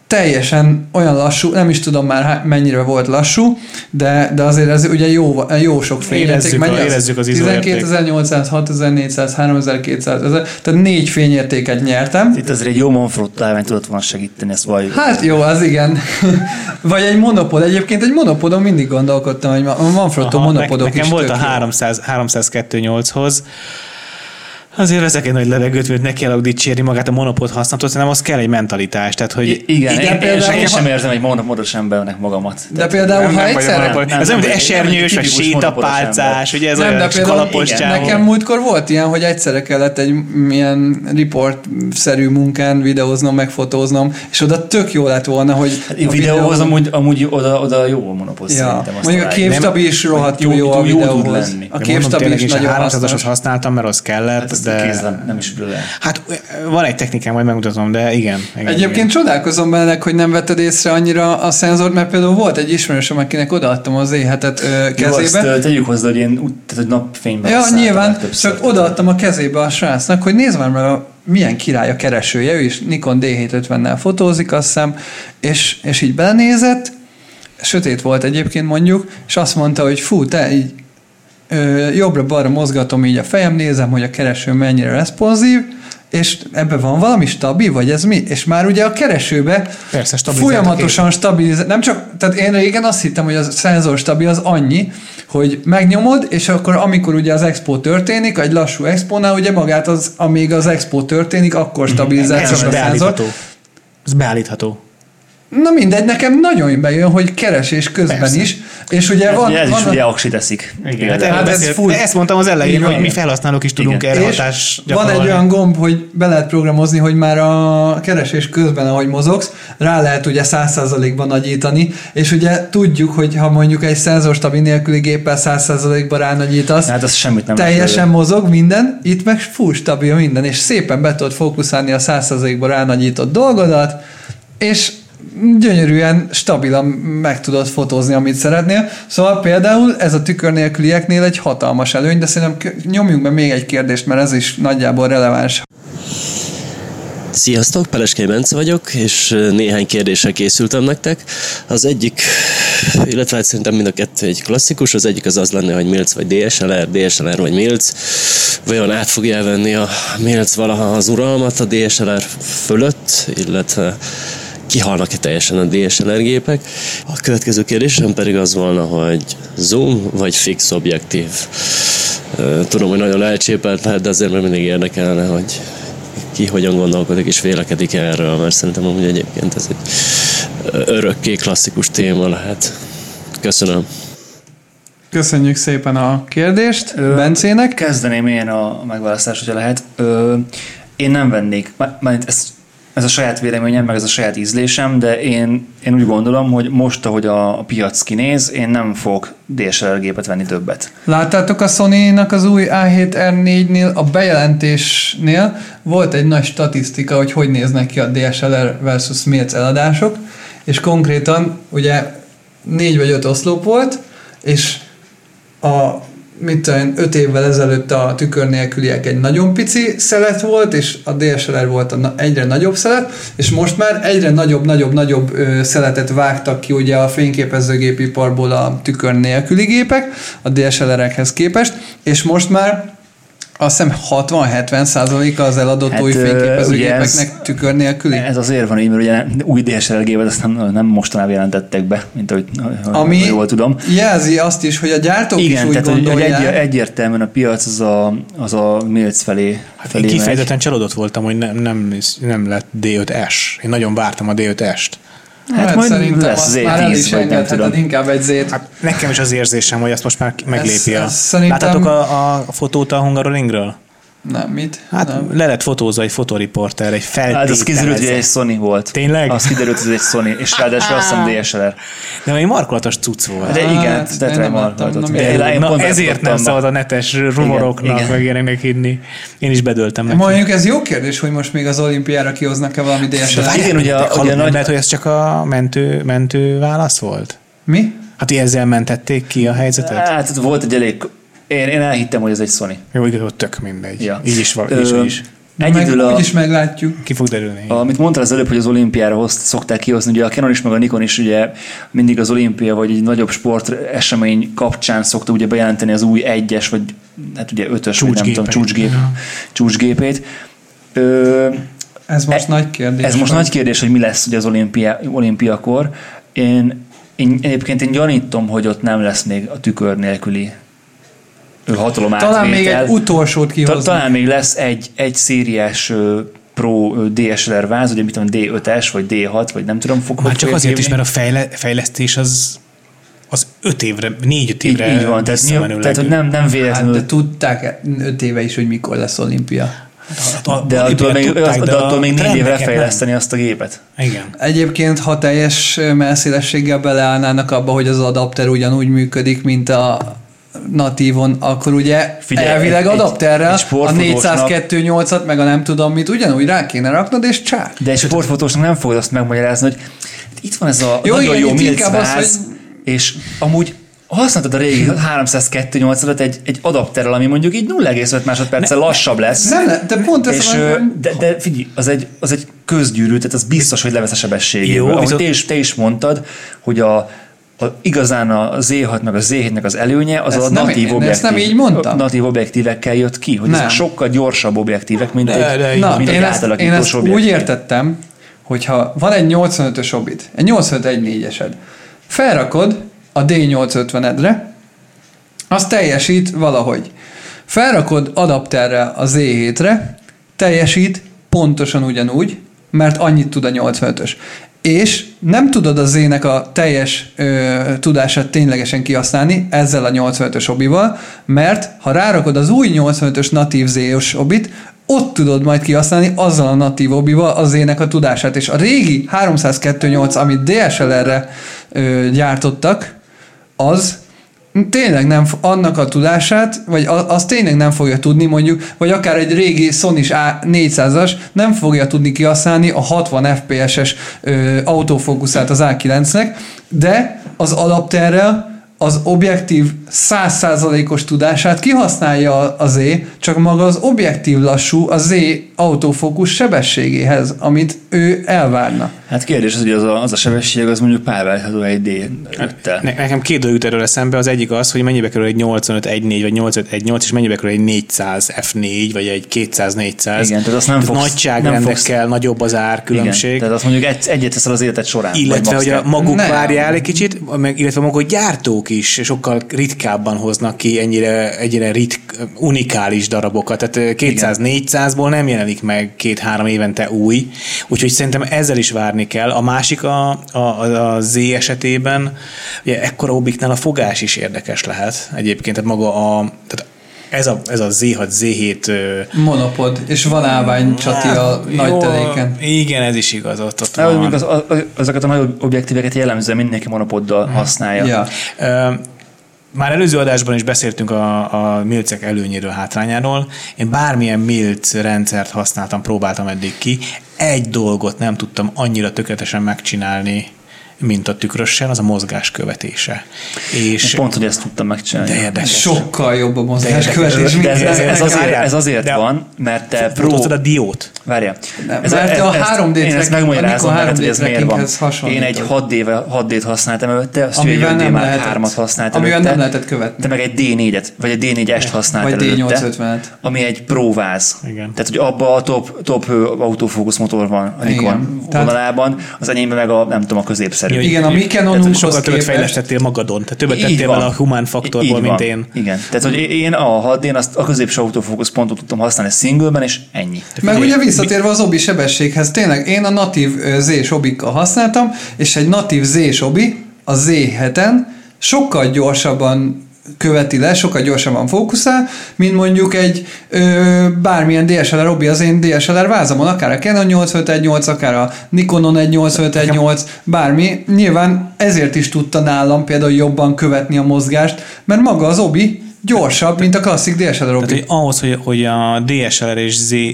teljesen olyan lassú, nem is tudom már há- mennyire volt lassú, de, de azért ez ugye jó, jó sok fényérték. Érezzük Mennyi a- az? érezzük az ISO érték. 12800, 6400, 3200, ezer, tehát négy fényértéket nyertem. Itt azért egy jó Manfrotto elven tudott volna segíteni, ezt valljuk. Hát jó, az igen. [LAUGHS] Vagy egy monopod. Egyébként egy monopodon mindig gondolkodtam, hogy a Manfrotto Aha, monopodok nekem is volt tök a jó. 300, 302.8-hoz, Azért veszek egy nagy levegőt, mert ne kell dicsérni magát a monopót használatot, hanem az kell egy mentalitás. Tehát, hogy I- igen, igen, én, én, például, sem, én sem ha- érzem egy monopodos embernek magamat. De például, nem, ha nem egyszer... monopól. nem, Ez nem, nem, esernyős, vagy sétapálcás, ugye ez Nem, de olyan például kalapos igen, nekem múltkor volt ilyen, hogy egyszerre kellett egy milyen report-szerű munkán videóznom, megfotóznom, és oda tök jó lett volna, hogy Hát a videóhoz amúgy, amúgy oda, oda jó a monopos Ja, szerintem. mondjuk a képstabi is rohadtul jó- jó, a videóhoz. lenni. A De képstabi is én nagyon 300-asot hasznos. használtam, mert az kellett, Hát de... kézzel nem is ül. Hát van egy technikám, majd megmutatom, de igen. igen Egyébként igen. csodálkozom benne, hogy nem vetted észre annyira a szenzort, mert például volt egy ismerősöm, akinek odaadtam az éhetet ö, Jó, azt kezébe. tegyük hozzá, hogy én úgy, tehát, hogy napfényben Ja, nyilván, csak odaadtam a kezébe a srácnak, hogy nézd már meg a milyen király a keresője, ő is Nikon D750-nel fotózik, azt hiszem, és, és így belenézett, sötét volt egyébként mondjuk, és azt mondta, hogy fú, te így jobbra-balra mozgatom így a fejem, nézem, hogy a kereső mennyire responsív, és ebben van valami stabil, vagy ez mi? És már ugye a keresőbe Persze, folyamatosan stabilizál. Nem csak, tehát én régen azt hittem, hogy a szenzor stabil az annyi, hogy megnyomod, és akkor amikor ugye az expo történik, egy lassú expónál ugye magát az, amíg az expo történik, akkor stabilizálja Ez a szenzor. Ez beállítható. Na mindegy, nekem nagyon bejön, hogy keresés közben Persze. is, és ugye van, Ez is van ugye aksi teszik. Igen, hát, hát ez ez full. ezt mondtam az elején, hogy mi felhasználók is tudunk Igen. erre hatás van egy olyan gomb, hogy be lehet programozni, hogy már a keresés közben, ahogy mozogsz, rá lehet ugye 100%-ban nagyítani, és ugye tudjuk, hogy ha mondjuk egy szenzorstabi nélküli géppel 100%-ban ránagyítasz, Hát az semmit nem teljesen mozog minden, itt meg full stabil minden, és szépen be tudod fókuszálni a 100%-ban ránagyított dolgodat, és gyönyörűen, stabilan meg tudod fotózni, amit szeretnél. Szóval például ez a tükör nélkülieknél egy hatalmas előny, de szerintem nyomjunk be még egy kérdést, mert ez is nagyjából releváns. Sziasztok, Peleskei Bence vagyok, és néhány kérdéssel készültem nektek. Az egyik, illetve hát szerintem mind a kettő egy klasszikus, az egyik az az lenne, hogy Milc vagy DSLR, DSLR vagy Milc. Vajon át fogja elvenni a Milc valaha az uralmat a DSLR fölött, illetve kihalnak-e teljesen a DSLR gépek. A következő kérdésem pedig az volna, hogy zoom vagy fix objektív. Ö, Tudom, hogy nagyon elcsépelt lehet, de azért még mindig érdekelne, hogy ki hogyan gondolkodik és vélekedik erről, mert szerintem amúgy egyébként ez egy örökké klasszikus téma lehet. Köszönöm. Köszönjük szépen a kérdést Bencének. Kezdeném én a megválasztást, hogyha lehet. Ö, én nem vennék, már- mármint ez, a saját véleményem, meg ez a saját ízlésem, de én, én úgy gondolom, hogy most, ahogy a, piac kinéz, én nem fogok DSLR gépet venni többet. Láttátok a Sony-nak az új A7R4-nél, a bejelentésnél volt egy nagy statisztika, hogy hogy néznek ki a DSLR versus Milc eladások, és konkrétan ugye négy vagy öt oszlop volt, és a mit tudom, én, öt évvel ezelőtt a tükör nélküliek egy nagyon pici szelet volt, és a DSLR volt a na- egyre nagyobb szelet, és most már egyre nagyobb, nagyobb, nagyobb ö, szeletet vágtak ki ugye a fényképezőgépiparból a tükör nélküli gépek, a DSLR-ekhez képest, és most már azt hiszem 60-70 százaléka az eladott Hát, új fényképezőgépeknek ez- tükör nélküli. Ez azért van így, mert ugye új DSLR gépet azt nem, nem mostanában jelentettek be, mint ahogy Ami jól tudom. jelzi azt is, hogy a gyártók is Igen, úgy tehát hogy, hogy gondolják. egy, egyértelműen a piac az a, az a Milc felé, Hát felé én megy. kifejezetten csalódott voltam, hogy nem, nem, nem lett D5S. Én nagyon vártam a D5S-t. Hát majd szerintem lesz azt Z10, már el is vagy nem tudom. inkább egy Z-t. Hát nekem is az érzésem, hogy ezt most már meglépi Ez- a... ez szerintem- Láttátok a, a fotót a Hungaroringről? Nem, mit? Hát nem. le lett fotózva egy fotoriporter, egy Hát az kiderült, hogy egy. Sony volt. Tényleg? Az kiderült, hogy ez egy Sony, és ráadásul azt hiszem DSLR. De egy markolatos cucc volt. De Hát, igen, nem nem De pont ezt ezért nem szabad a netes rumoroknak, meg ilyeneknek hinni. Én is bedöltem neki. Mondjuk ez jó kérdés, hogy most még az olimpiára kihoznak-e valami DSLR. Igen, ugye ugye nem nagy- lehet, hogy ez csak a mentő, mentő válasz volt? Mi? Hát így ezzel mentették ki a helyzetet? Hát volt egy elég... Én, én elhittem, hogy ez egy Sony. Jó, igazából tök mindegy. Ja. Így is van, így is, is. Egyedül meg, a, úgyis meglátjuk. Ki fog derülni. Amit mondtál az előbb, hogy az olimpiára hozt, szokták kihozni, ugye a Canon is, meg a Nikon is ugye mindig az olimpia vagy egy nagyobb sport esemény kapcsán szokta ugye bejelenteni az új egyes, vagy hát ugye ötös, vagy nem tudom, csúcsgép, Ja. csúcsgépét. Ö, Ez most E- nagy kérdés. Ez most van. nagy kérdés, hogy mi lesz ugye az olimpia, olimpiakor. Én, én egyébként én gyanítom, hogy ott nem lesz még a tükör nélküli hatalom Talán még egy utolsót kihozni. Talán még lesz egy, egy szériás Pro DSLR váz, ugye mit tudom, D5-es, vagy D6, vagy nem tudom, fog Már csak azért is, mert a fejle, fejlesztés az az öt évre, négy-öt így, évre így van, tehát, visszamenőleg. tehát hogy nem, nem Hát, véletlenül de tudták öt éve is, hogy mikor lesz olimpia. A- de attól még, tudták, az, de de attól még négy évre trendeket nem. fejleszteni azt a gépet. Igen. Egyébként, ha teljes melszélességgel beleállnának abba, hogy az adapter ugyanúgy működik, mint a natívon, akkor ugye Figyelj, elvileg egy- adapterrel egy a sportfotósnak- 402.8-at, meg a nem tudom mit ugyanúgy rá kéne raknod, és csá. De egy sportfotósnak nem fogod azt megmagyarázni, hogy itt van ez a Jó, nagyon igen, jó itt milc inkább az, váz, és amúgy használtad a régi [LAUGHS] 302.8-at egy, egy adapterrel, ami mondjuk így 0,5 másodperccel lassabb lesz. Nem, de pont ez és, van, hogy- de, de figyelj, az egy, az egy közgyűrű, tehát az biztos, hogy levesz a sebességéből. Jó, Ahogy viszont- te is, te is mondtad, hogy a a, igazán a Z6 meg a Z7-nek az előnye az Ezt a nem natív én- objektív. ezt nem így mondtam. Natív objektívekkel jött ki, hogy Nem. ezek sokkal gyorsabb objektívek, mint De- egy, de Na, mint egy én ezt, én ezt objektív. úgy értettem, hogyha van egy 85-ös obit, egy 85-1-4-esed, felrakod a D850-edre, az teljesít valahogy. Felrakod adapterre a Z7-re, teljesít pontosan ugyanúgy, mert annyit tud a 85-ös. És nem tudod a Z-nek a teljes ö, tudását ténylegesen kihasználni ezzel a 85-ös obival, mert ha rárakod az új 85-ös natív Z-os obit, ott tudod majd kihasználni azzal a natív obival az ének a tudását. És a régi 302.8, amit DSLR-re ö, gyártottak, az tényleg nem, annak a tudását, vagy az tényleg nem fogja tudni mondjuk, vagy akár egy régi sony 400-as nem fogja tudni kihasználni a 60 FPS-es autofókuszát az A9-nek, de az adapterrel az objektív 100%-os tudását kihasználja a Z, csak maga az objektív lassú a Z autofókusz sebességéhez, amit ő elvárna. Hát kérdés az, hogy az a, az a sebesség, az mondjuk párváltható egy D5-tel. Ne, nekem két dolog jut erről eszembe. Az egyik az, hogy mennyibe kerül egy 85 1.4 vagy 85 1.8, és mennyibe kerül egy 400 F4 vagy egy 200 400. Igen, tehát azt nem fogsz- Nagyságrendekkel nem nagyobb az árkülönbség. Igen, tehát azt mondjuk egy, egyet teszel az életed során. Illetve, hogy a maguk Nem. várjál egy kicsit, meg, illetve maguk a gyártók is sokkal ritkábban hoznak ki ennyire, ennyire ritk, unikális darabokat. Tehát 200-400-ból nem jelenik meg két-három évente új, úgyhogy szerintem ezzel is várni kell. A másik a, a, a Z esetében, ugye ekkora obiknál a fogás is érdekes lehet egyébként, tehát maga a, tehát ez a, ez a Z6, Z7 ö, Monopod, és van állvány csati a nagy jó, teléken. Igen, ez is igaz, ott, ott Na, van. az, az, azokat a nagy objektíveket jellemzően mindenki monopoddal használja. Ja. Már előző adásban is beszéltünk a, a milcek előnyéről, hátrányáról. Én bármilyen milc rendszert használtam, próbáltam eddig ki. Egy dolgot nem tudtam annyira tökéletesen megcsinálni, mint a tükrösen, az a mozgás követése. És És pont, hogy ezt tudtam megcsinálni. de érdekes. Sokkal jobb a De, mozgáskövetés, de ez, ez, ez, azért, ez azért de- van, mert te pro... a diót? Várjál. Nem, mert a 3D Én ezt megmagyarázom neked, hogy 3D ez miért van. Én egy 6D, 6D-t használtam előtte, azt egy Amivel 5D nem Mark lehetett- 3-at használtam amivel előtte. nem lehetett követni. Te meg egy D4-et, vagy egy D4-est használtál Vagy előtte. D850-et. Ami egy próváz. Igen. Tehát, hogy abban a top, top autofókusz motor van a Nikon vonalában, az enyémben meg a, nem tudom, a középszerű. Igen, a mi Canonunkhoz sokkal többet fejlesztettél magadon, tehát többet tettél van. vele a humán faktorból, mint én. Igen. Tehát, hogy én a 6 azt a középső autofókusz pontot tudtam használni singleben, és ennyi. Meg ugye visszatérve az obi sebességhez, tényleg én a natív Z-s obikkal használtam, és egy natív Z-s obi a Z7-en sokkal gyorsabban követi le, sokkal gyorsabban fókuszál, mint mondjuk egy ö, bármilyen DSLR obi az én DSLR vázamon, akár a Canon 858, akár a Nikonon 1858, bármi. Nyilván ezért is tudta nálam például jobban követni a mozgást, mert maga az obi gyorsabb, mint a klasszik DSLR obi. Tehát, hogy ahhoz, hogy, hogy a DSLR és Z, ö,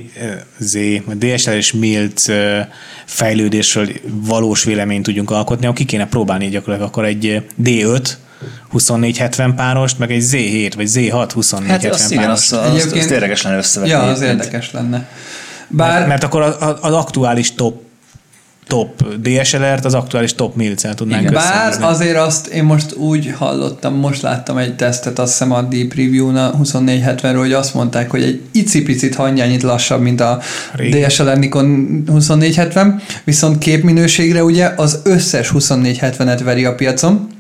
Z vagy DSLR és MILT ö, fejlődésről valós véleményt tudjunk alkotni, akkor ki kéne próbálni gyakorlatilag akkor egy D5 2470 párost, meg egy Z7 vagy Z6 2470 Hát azt igen, párost. azt, azt, azt, Egyébként- tényleges lenne összevetni. Ja, az érdekes lenne. Bár Mert, mert akkor az, az aktuális top top DSLR-t az aktuális top milcel tudnánk Igen. Bár azért azt én most úgy hallottam, most láttam egy tesztet, azt hiszem a Deep Review-n a 2470-ről, hogy azt mondták, hogy egy icipicit hangyányit lassabb, mint a Régi. DSLR Nikon 2470, viszont képminőségre ugye az összes 2470-et veri a piacon,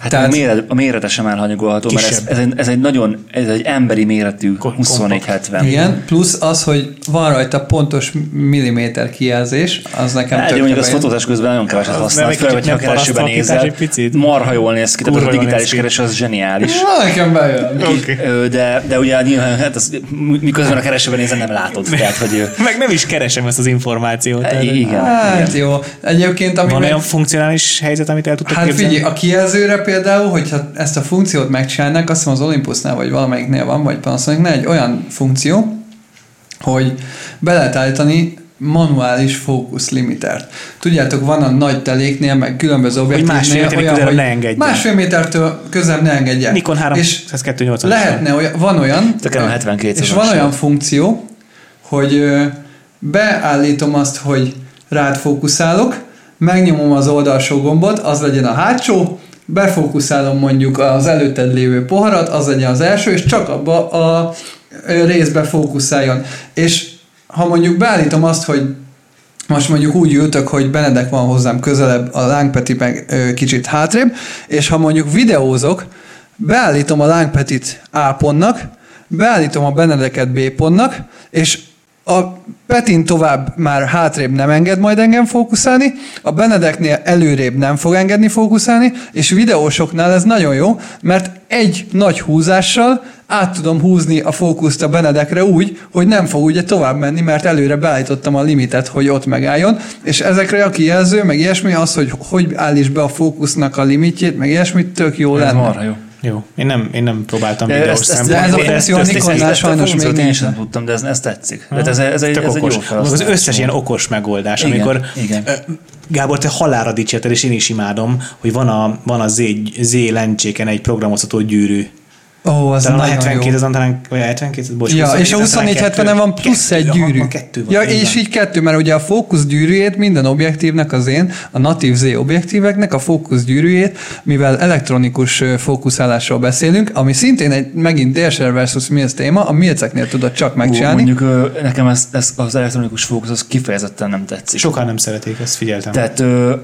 Hát Tehát- a, méret, a mérete sem elhanyagolható, mert ez, ez, egy, ez egy nagyon, ez egy emberi méretű Ko- 2470. igen, plusz az, hogy van rajta pontos milliméter kijelzés, az nekem Hát, tökre mondjuk az fotózás közben nagyon keveset használ, főleg, hogyha nem keresőben nézel. egy picit? Marha jól néz ki, tehát a digitális kereső az zseniális. Na, nekem bejön. Ö, De, de ugye nyilván, hát az, miközben a keresőben nézel, nem látod. Tehát, hogy Meg nem is keresem ezt az információt. Igen. Hát jó. Egyébként, ami Van olyan funkcionális helyzet, amit el tudtok Hát képzelni? figyelj, a kijelzőre például, hogyha ezt a funkciót megcsinálnak, azt hiszem az Olympusnál vagy valamelyiknél van, vagy Panasonicnál egy olyan funkció, hogy be lehet állítani manuális fókusz limitert. Tudjátok, van a nagy teléknél, meg különböző objektívnél másfél méterig olyan, hogy ne engedjen. Másfél métertől közelebb ne engedjen. Nikon És 30280 lehetne olyan, van olyan, Te Canon 72 és van olyan funkció, hogy beállítom azt, hogy rád fókuszálok, megnyomom az oldalsó gombot, az legyen a hátsó, befókuszálom mondjuk az előtted lévő poharat, az legyen az első, és csak abba a részbe fókuszáljon. És ha mondjuk beállítom azt, hogy most mondjuk úgy ültök, hogy Benedek van hozzám közelebb, a lángpeti meg ö, kicsit hátrébb, és ha mondjuk videózok, beállítom a lángpetit A pontnak, beállítom a Benedeket B pontnak, és a Petin tovább már hátrébb nem enged majd engem fókuszálni, a Benedeknél előrébb nem fog engedni fókuszálni, és videósoknál ez nagyon jó, mert egy nagy húzással át tudom húzni a fókuszt a Benedekre úgy, hogy nem fog ugye tovább menni, mert előre beállítottam a limitet, hogy ott megálljon, és ezekre a kijelző, meg ilyesmi, az, hogy hogy állíts be a fókusznak a limitjét, meg ilyesmit, tök jó Ez lenne. marha jó. Jó, én nem, én nem próbáltam De videós ezt, ezt, de ez a szempontból. de funkció a Nikonnál sajnos még nincs. nem tudtam, de ez, ez tetszik. Tehát ez, ez, egy, ez egy jó. Az összes ilyen okos megoldás, Igen, amikor igen. Gábor, te halára dicsérted, és én is imádom, hogy van a, van a Z, Z lencséken egy programozható gyűrű. Ó, az Talán a nagyon 72, jó. azon talán, vagy a 72, bocs, Ja, 24, és a azon talán 2470-en van plusz kettő. egy gyűrű. van kettő van, ja, és van. így kettő, mert ugye a fókusz gyűrűjét minden objektívnek az én, a natív Z objektíveknek a fókusz gyűrűjét, mivel elektronikus fókuszálásról beszélünk, ami szintén egy megint DSLR versus Mills téma, a Milceknél tudod csak Ú, megcsinálni. Mondjuk ö, nekem ez, ez az elektronikus fókusz az kifejezetten nem tetszik. Sokan nem szeretik, ezt figyeltem. Tehát ö,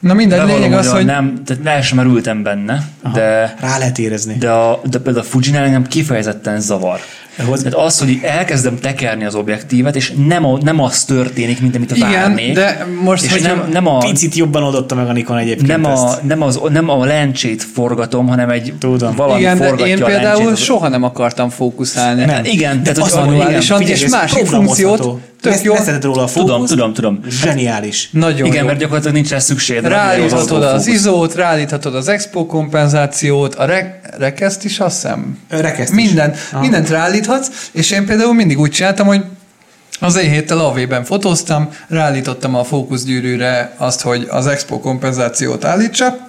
Na mindegy, lényeg az, hogy nem, tehát le sem merültem benne, de, Rá lehet érezni. de, a, de például a Fujinál engem kifejezetten zavar. Ahhoz- Tehát az, hogy elkezdem tekerni az objektívet, és nem, a, nem az történik, mint amit Igen, várnék. de most, és hogyha- nem, nem a, Picit jobban oldotta meg a Nikon egyébként nem a, ezt. nem, az, nem a lencsét forgatom, hanem egy Tudom. valami igen, de forgatja én a például lencsét. soha nem akartam fókuszálni. Nem. Igen, tehát azt hogy mondom, manuálisan, és másik programozható. funkciót tök jó. Leszeded róla a fókusz. Tudom, tudom, tudom. Zseniális. Nagyon Igen, jó. mert gyakorlatilag nincs rá szükséged. Ráállíthatod az izó. izót, ráállíthatod az expo kompenzációt, a re- rekeszt is azt hiszem. Rekeszt is. Minden, Aha. mindent ráállíthatsz, és én például mindig úgy csináltam, hogy az én héttel AV-ben fotóztam, ráállítottam a fókuszgyűrűre azt, hogy az expo kompenzációt állítsa,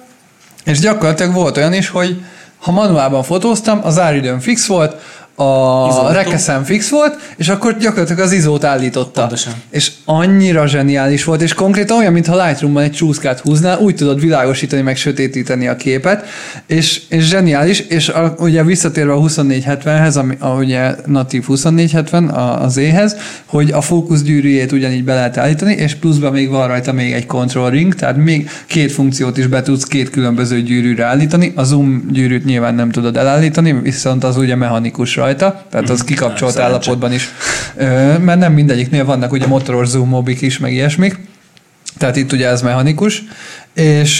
és gyakorlatilag volt olyan is, hogy ha manuálban fotóztam, az áridőm fix volt, a rekeszem fix volt, és akkor gyakorlatilag az izót állította. Pontosan. És annyira zseniális volt, és konkrétan olyan, mintha Lightroom-ban egy csúszkát húznál, úgy tudod világosítani, meg sötétíteni a képet, és, és zseniális, és a, ugye visszatérve a 2470-hez, ami a, ugye natív 2470 a, az éhez, hogy a fókuszgyűrűjét ugyanígy be lehet állítani, és pluszban még van rajta még egy control ring, tehát még két funkciót is be tudsz két különböző gyűrűre állítani. A zoom gyűrűt nyilván nem tudod elállítani, viszont az ugye mechanikus rajta, tehát az kikapcsolt szerencse. állapotban is, mert nem mindegyiknél vannak ugye motoros zoomobik is, meg ilyesmik. Tehát itt ugye ez mechanikus, és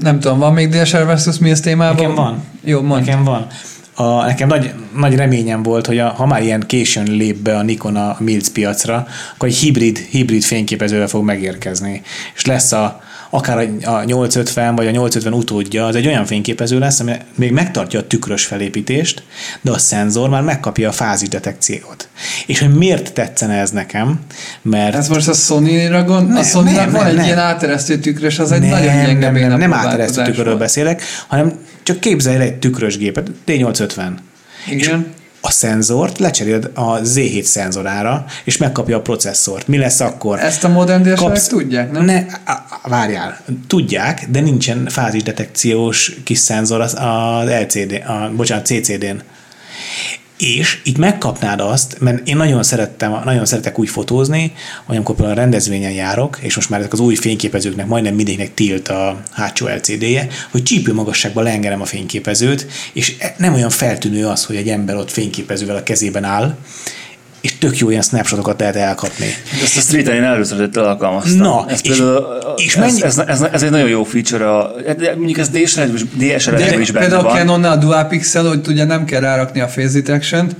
nem tudom, van még DSR versus Mills témában? Nekem van. Jó, mondd. Nekem van. A, nekem nagy, nagy reményem volt, hogy a, ha már ilyen későn lép be a Nikon a Mills piacra, akkor egy hibrid, hibrid fényképezővel fog megérkezni. És lesz a, akár a, a 850 vagy a 850 utódja, az egy olyan fényképező lesz, ami még megtartja a tükrös felépítést, de a szenzor már megkapja a fázisdetekciót. És hogy miért tetszene ez nekem? Mert Ez most a Sony-ra gond? a Nem, sony nem, van nem, egy nem. ilyen áteresztő tükrös, az egy nem, nagyon gyenge nem, nem, nem áteresztő tükörről volt. beszélek, hanem csak képzelj el egy tükrös gépet, D850. Igen. A szenzort lecseréled a Z7 szenzorára, és megkapja a processzort. Mi lesz akkor? Ezt a modern dsr Kapsz- tudják, nem? Ne, várjál. Tudják, de nincsen fázisdetekciós kis szenzor az, az LCD, a, bocsánat, CCD-n. És itt megkapnád azt, mert én nagyon szerettem, nagyon szeretek úgy fotózni, hogy amikor a rendezvényen járok, és most már ezek az új fényképezőknek majdnem mindegyiknek tilt a hátsó LCD-je, hogy csípő magasságban leengerem a fényképezőt, és nem olyan feltűnő az, hogy egy ember ott fényképezővel a kezében áll, és tök jó ilyen snapshotokat lehet elkapni. Ezt a street én először alkalmaztam. Na, ez, és- például, és ez, mennyi- ez, ez, ez, egy nagyon jó feature, a, mondjuk ez DSLR-ben is, benne például a van. Canonnál a Dual Pixel, hogy ugye nem kell rárakni a phase detection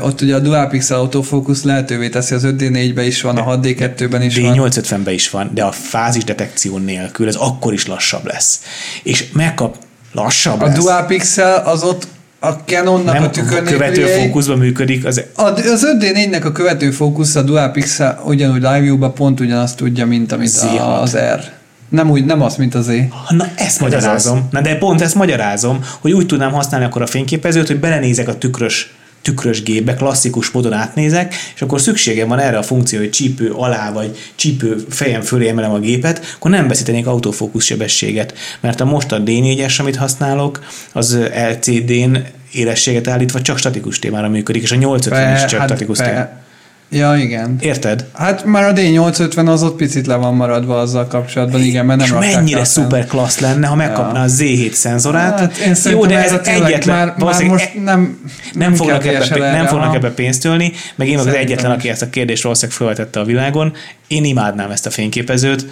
ott ugye a Dual Pixel autofocus lehetővé teszi, az 5D4-be is van, a 6D2-ben is van. D850-ben is van, de a fázis detekció nélkül ez akkor is lassabb lesz. És megkap lassabb A lesz. Dual Pixel az ott a Canonnak nem a a tükör követő fókuszban működik, az az 5D4-nek a követő fókusz a Dual Pixel ugyanúgy live pont ugyanazt tudja, mint amit a, Z6. az R. Nem úgy, nem az, mint az E. Na, ezt magyarázom. Na, de pont ezt magyarázom, hogy úgy tudnám használni akkor a fényképezőt, hogy belenézek a tükrös tükrös gépbe, klasszikus módon átnézek, és akkor szükségem van erre a funkció, hogy csípő alá, vagy csípő fejem fölé emelem a gépet, akkor nem veszítenék autofókusz sebességet, mert a most a D4-es, amit használok, az LCD-n élességet állítva csak statikus témára működik, és a 850 is csak hát, statikus témára. Ja, igen. Érted? Hát már a D850 az ott picit le van maradva azzal kapcsolatban, igen, mert nem és mennyire fel. szuper klassz lenne, ha megkapna Ja. a Z7 szenzorát. Hát én Jó, de ez erre tényleg egyetlen. már, már most nem, nem fognak, ebbe, DSLR-re, nem fognak ebbe pénzt ölni, meg én az egyetlen, aki ezt a kérdést valószínűleg felvetette a világon. Én imádnám ezt a fényképezőt,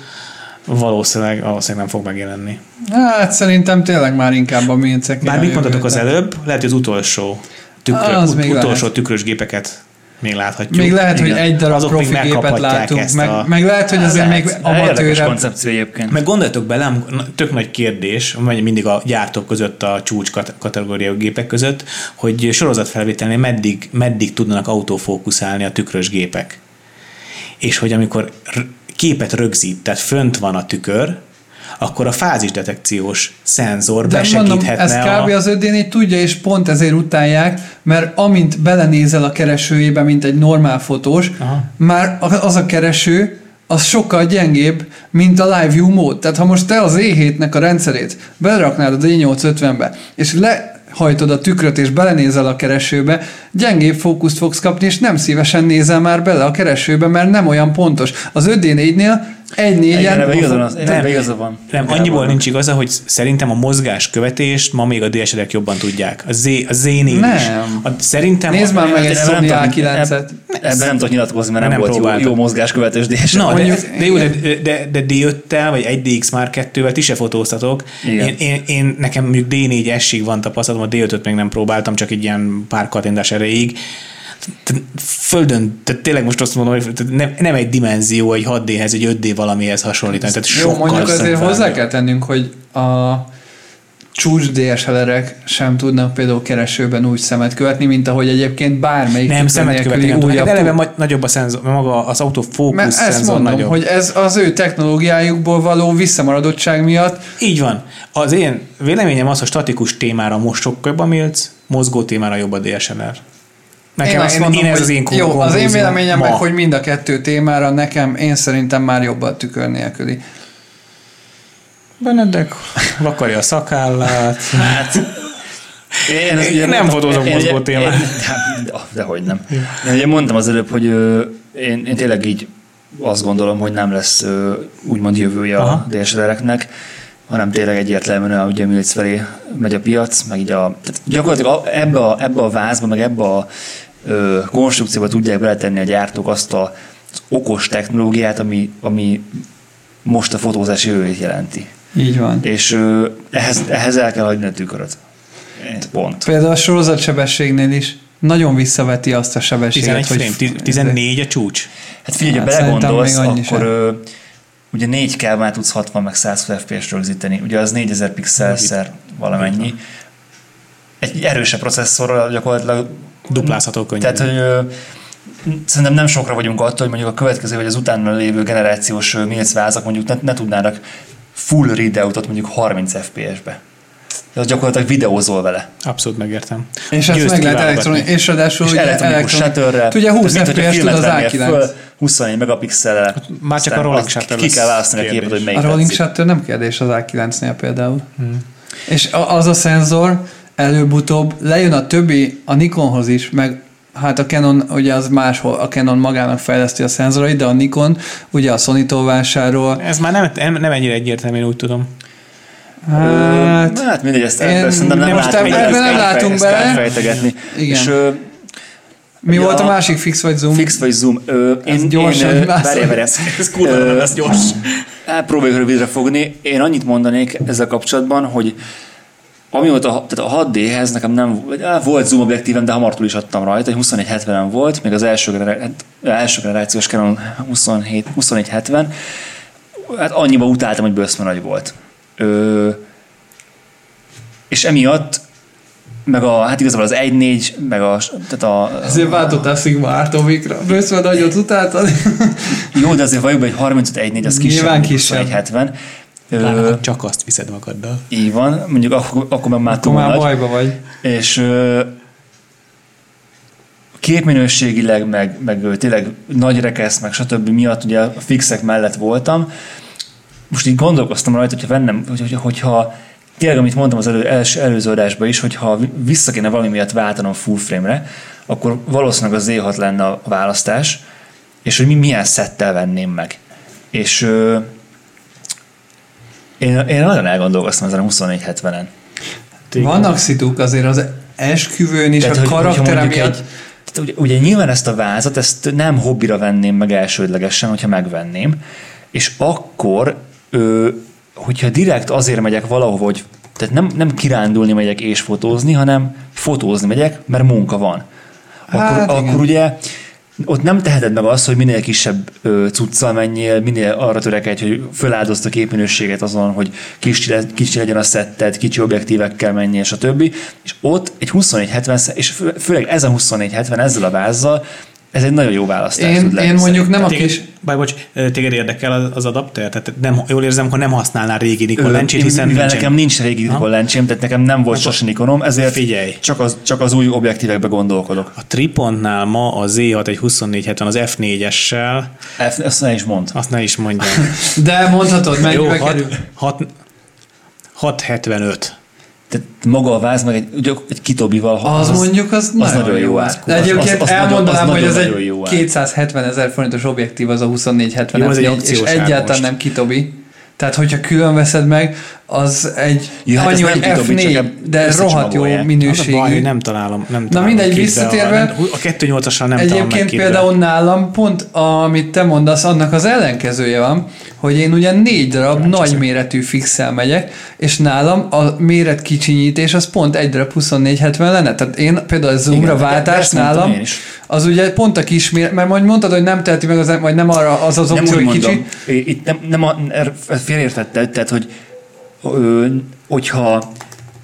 valószínűleg, valószínűleg nem fog megjelenni. Hát szerintem tényleg már inkább a mincek. Bár mit mondtatok az előbb, lehet, hogy az utolsó, tükrö, Az ut- utolsó lehet. tükrös gépeket még láthatjuk. Még lehet, hogy egy darab Azok még profi gépet látunk, ezt meg, a... meg lehet, hogy azért még Lehet. Érdekes amatőrebb. koncepció egyébként. Meg gondoljatok bele, tök nagy kérdés, mindig a gyártók között, a csúcs kat- kategóriájú gépek között, hogy sorozatfelvételnél meddig, meddig tudnak autofókuszálni a tükrös gépek. És hogy amikor képet rögzít, tehát fönt van a tükör, akkor a fázisdetekciós szenzor De mondom, besegíthetne ez kb. a... az 5 tudja, és pont ezért utálják, mert amint belenézel a keresőjébe, mint egy normál fotós, Aha. már az a kereső, az sokkal gyengébb, mint a Live View mód. Tehát ha most te az E7-nek a rendszerét beleraknád a D850-be, és lehajtod a tükröt, és belenézel a keresőbe, gyengébb fókuszt fogsz kapni, és nem szívesen nézel már bele a keresőbe, mert nem olyan pontos. Az 5D4-nél egy négyen... ebben igaza van. Nem. Igaza van. Nem, annyiból nincs igaza, hogy szerintem a mozgás követést ma még a DSL-ek jobban tudják. A, Z, a Nem. is. A, szerintem... Nézd már meg egy nem Sony tudok- A9-et. eb- Ebben nem tudok nyilatkozni, mert nem, Nem volt jó, jó mozgáskövetős DSL. Na, de, de, jó, de, de, de D5-tel, vagy egy DX Mark 2-vel ti se fotóztatok. Igen. Én, én, én, nekem mondjuk D4-esig van tapasztalatom, a D5-öt még nem próbáltam, csak egy ilyen pár kattintás erejéig. Földön, tehát tényleg most azt mondom, hogy nem, nem egy dimenzió, egy 6D-hez, egy 5D valamihez hasonlítani. Tehát Jó, mondjuk azért hozzá kell tennünk, hogy a csúcs DSLR-ek sem tudnak például keresőben úgy szemet követni, mint ahogy egyébként bármelyik Nem, szemet követni újabb De eleve tud. ma- nagyobb a szenzor, maga az autofókusz Mert ezt szenzor mondom, nagyobb. hogy ez az ő technológiájukból való visszamaradottság miatt Így van. Az én véleményem az, hogy statikus témára most sokkal jobb a Milc, mozgó témára jobb a DSLR. Nekem, én azt mondom, én ez az én jó, az én véleményem ma. meg, hogy mind a kettő témára nekem, én szerintem már jobb a tükör nélküli. Benedek vakarja a szakállát. Hát, én, Én ugye nem én- mozgó én- témát. én- De, dehogy nem. Én ugye mondtam az előbb, hogy ö, én, én tényleg így azt gondolom, hogy nem lesz ö, úgymond jövője Aha. a DSLR-eknek, hanem tényleg egyértelműen a, ugye a felé megy a piac, meg így a, tehát gyakorlatilag ebbe, a, ebbe a vázba, meg ebbe a ö, konstrukcióba tudják beletenni a gyártók azt a, az okos technológiát, ami, ami most a fotózás jövőjét jelenti. Így van. És ö, ehhez, ehhez el kell hagyni a tükröt. Pont. Például a sorozatsebességnél is nagyon visszaveti azt a sebességet, 11 frame, hogy tiz- 14 a csúcs. Hát figyelj, ha Hát szerintem belegondolsz, akkor ö, ugye 4K már tudsz 60 meg 100 FPS rögzíteni. Ugye az 4000 pixelszer valamennyi. Egy erősebb processzorral gyakorlatilag Duplázható könnyen. tehát, hogy ö, szerintem nem sokra vagyunk attól, hogy mondjuk a következő vagy az utána lévő generációs Milc vázak mondjuk ne, ne tudnának full readoutot mondjuk 30 FPS-be. Tehát gyakorlatilag videózol vele. Abszolút megértem. És ezt Győzt meg lehet elektronikus, és ráadásul És ugye elektronikus elektron- shutterrel. Ugye 20 Tehát, mint hogyha FPS tud az vennél A9. föl, 24 megapixellel. Már csak a rolling shutter Ki kell választani a képet, kérdés. hogy melyik A rolling shutter nem kérdés az A9-nél például. Hmm. És az a szenzor előbb-utóbb lejön a többi, a Nikonhoz is, meg hát a Canon ugye az máshol, a Canon magának fejleszti a szenzorait, de a Nikon ugye a Sony-tól vásárol. Ez már nem, nem, nem ennyire egyértelmű, én úgy tudom. Hát, Hát mindegy, ezt Én- ebben szerintem nem most látunk ebben nem látunk bele. Igen. És ö, mi Ja. volt a másik fix vagy zoom? fix vagy zoom. Ö, én, gyorsan válaszol. várjál, várjál. Ez kurva lesz gyors. Próbáljuk rövidre fogni. Én annyit mondanék ezzel kapcsolatban, hogy amióta tehát a 6D-hez nekem nem volt zoom objektívem, de hamar túl is adtam rajta, egy 2170 volt, még az első, generá- hát, első generációs Canon 27, 2170, hát annyiba utáltam, hogy bőszme nagy volt. Ö, és emiatt meg a, hát igazából az 1.4, meg a, tehát a, Ezért váltottál Sigma Artomikra. Bőszve nagyot utáltad. jó, de azért valljuk be, hogy 35.1.4 az kisebb, Nyilván kisebb. 2170. Lát, csak azt viszed magaddal. így van, mondjuk akkor, akkor meg már túl már bajba vagy. És ö, képminőségileg, meg, meg tényleg nagy rekesz, meg stb. miatt ugye a fixek mellett voltam. Most így gondolkoztam rajta, hogyha vennem, hogy, hogy, hogyha tényleg, amit mondtam az elő, els, előző adásban is, hogyha vissza kéne valami miatt váltanom full frame-re, akkor valószínűleg az Z6 lenne a választás, és hogy mi milyen szettel venném meg. És ö, én, én nagyon elgondolkoztam ezen a 2470-en. Vannak szituk azért az esküvőn is, Tehát, a karaktere miatt. Egy, tehát ugye, ugye nyilván ezt a vázat, ezt nem hobbira venném meg elsődlegesen, hogyha megvenném, és akkor, ö, hogyha direkt azért megyek valahova, hogy tehát nem, nem kirándulni megyek és fotózni, hanem fotózni megyek, mert munka van. Akkor, Hát igen. akkor ugye ott nem teheted meg azt, hogy minél kisebb cuccal menjél, minél arra törekedj, hogy föláldozd a képminőséget azon, hogy kicsi, le- kicsi legyen a szetted, kicsi objektívekkel menjél, többi. És ott egy 2470, és fő, főleg ez a 2470 ezzel a vázzal, ez egy nagyon jó választás Én, tud lenni én mondjuk szerintem. nem a Téged, kis... bár bocs, téged érdekel az, az adapter? Tehát nem, jól érzem, hogy nem használnál régi Nikon lencsét, hiszen mivel nincsen- nekem nincs régi Nikon lencsém, tehát nekem nem volt sose Nikonom, ezért Figyelj. Csak, az, csak az új objektívekbe gondolkodok. A Tripontnál ma a Z6 egy 2470 az F4-essel, Ezt, ezt ne is mond. azt ne is mondjam. De mondhatod, mennyibe hat, kerül? hat, 675. Tehát maga a váz, meg egy, ugye egy kitobival. Az, mondjuk az, nagyon, nagyon jó ár. ár. De egyébként Az- az elmondanám, nagyon- az hogy ez egy jó ár. 270 ezer forintos objektív az a 2470 Jó, az egy F4, és egyáltalán most. nem kitobi. Tehát, hogyha külön veszed meg, az egy Ja, hát annyi, ez hogy nem kitobi, csak F4, eb- de rohadt jó összecsomagolják. Az a minőségű. baj, nem találom. Nem Na találom mindegy, ki, de visszatérve- A, a 2.8-assal nem találom meg Egyébként ki, például nálam pont, amit te mondasz, annak az ellenkezője van, hogy én ugye négy darab nagy méretű fixel megyek, és nálam a méret kicsinyítés az pont egy darab 2470 lenne. Tehát én például a zoomra Igen, váltás nálam, az ugye pont a kis méret, mert majd mondtad, hogy nem teheti meg, az, vagy nem arra az az opció, hogy kicsi. Itt nem, nem a, er- félértetted, tehát hogy ö, hogyha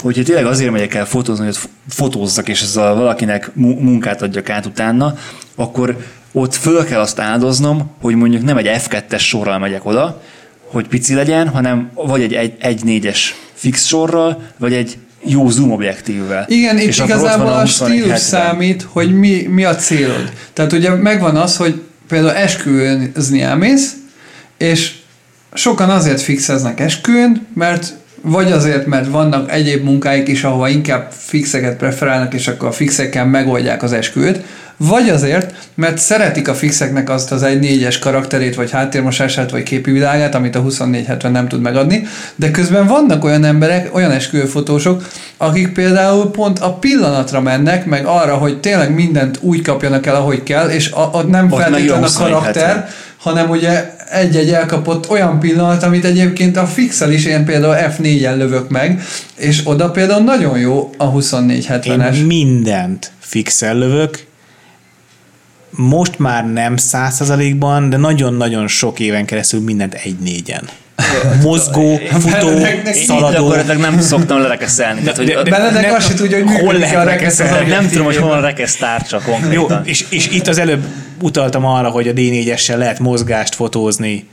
hogyha tényleg azért megyek el fotózni, hogy fotózzak, és ezzel valakinek mu- munkát adjak át utána, akkor ott föl kell azt áldoznom, hogy mondjuk nem egy F2-es sorral megyek oda, hogy pici legyen, hanem vagy egy, egy, egy négyes fix sorral, vagy egy jó zoom objektívvel. Igen, itt És akkor ott igazából a 24-70. stílus számít, hogy mi, mi a célod. Tehát ugye megvan az, hogy például esküvőzni elmész, és sokan azért fixeznek esküvőn, mert vagy azért, mert vannak egyéb munkáik is, ahova inkább fixeket preferálnak, és akkor a fixekkel megoldják az esküvőt, vagy azért, mert szeretik a fixeknek azt az egy négyes karakterét, vagy háttérmosását, vagy képi világát, amit a 2470 nem tud megadni, de közben vannak olyan emberek, olyan esküvőfotósok, akik például pont a pillanatra mennek, meg arra, hogy tényleg mindent úgy kapjanak el, ahogy kell, és a, a nem Ott feltétlenül a karakter, 2470. hanem ugye egy-egy elkapott olyan pillanat, amit egyébként a fixel is én például F4-en lövök meg, és oda például nagyon jó a 2470-es. Én mindent fixel lövök, most már nem százszerzalékban, de nagyon-nagyon sok éven keresztül mindent egy négyen. [LAUGHS] Mozgó, futó, szaladó. gyakorlatilag nem szoktam lerekeszelni. Tehát, hogy de- de- Benedek nem- azt se tudja, hogy hol lehet a rekesz az rekeszelni? nem tudom, hogy hol a rekesz tárcsa Jó, konkrétan. és, és itt az előbb utaltam arra, hogy a D4-essel lehet mozgást fotózni.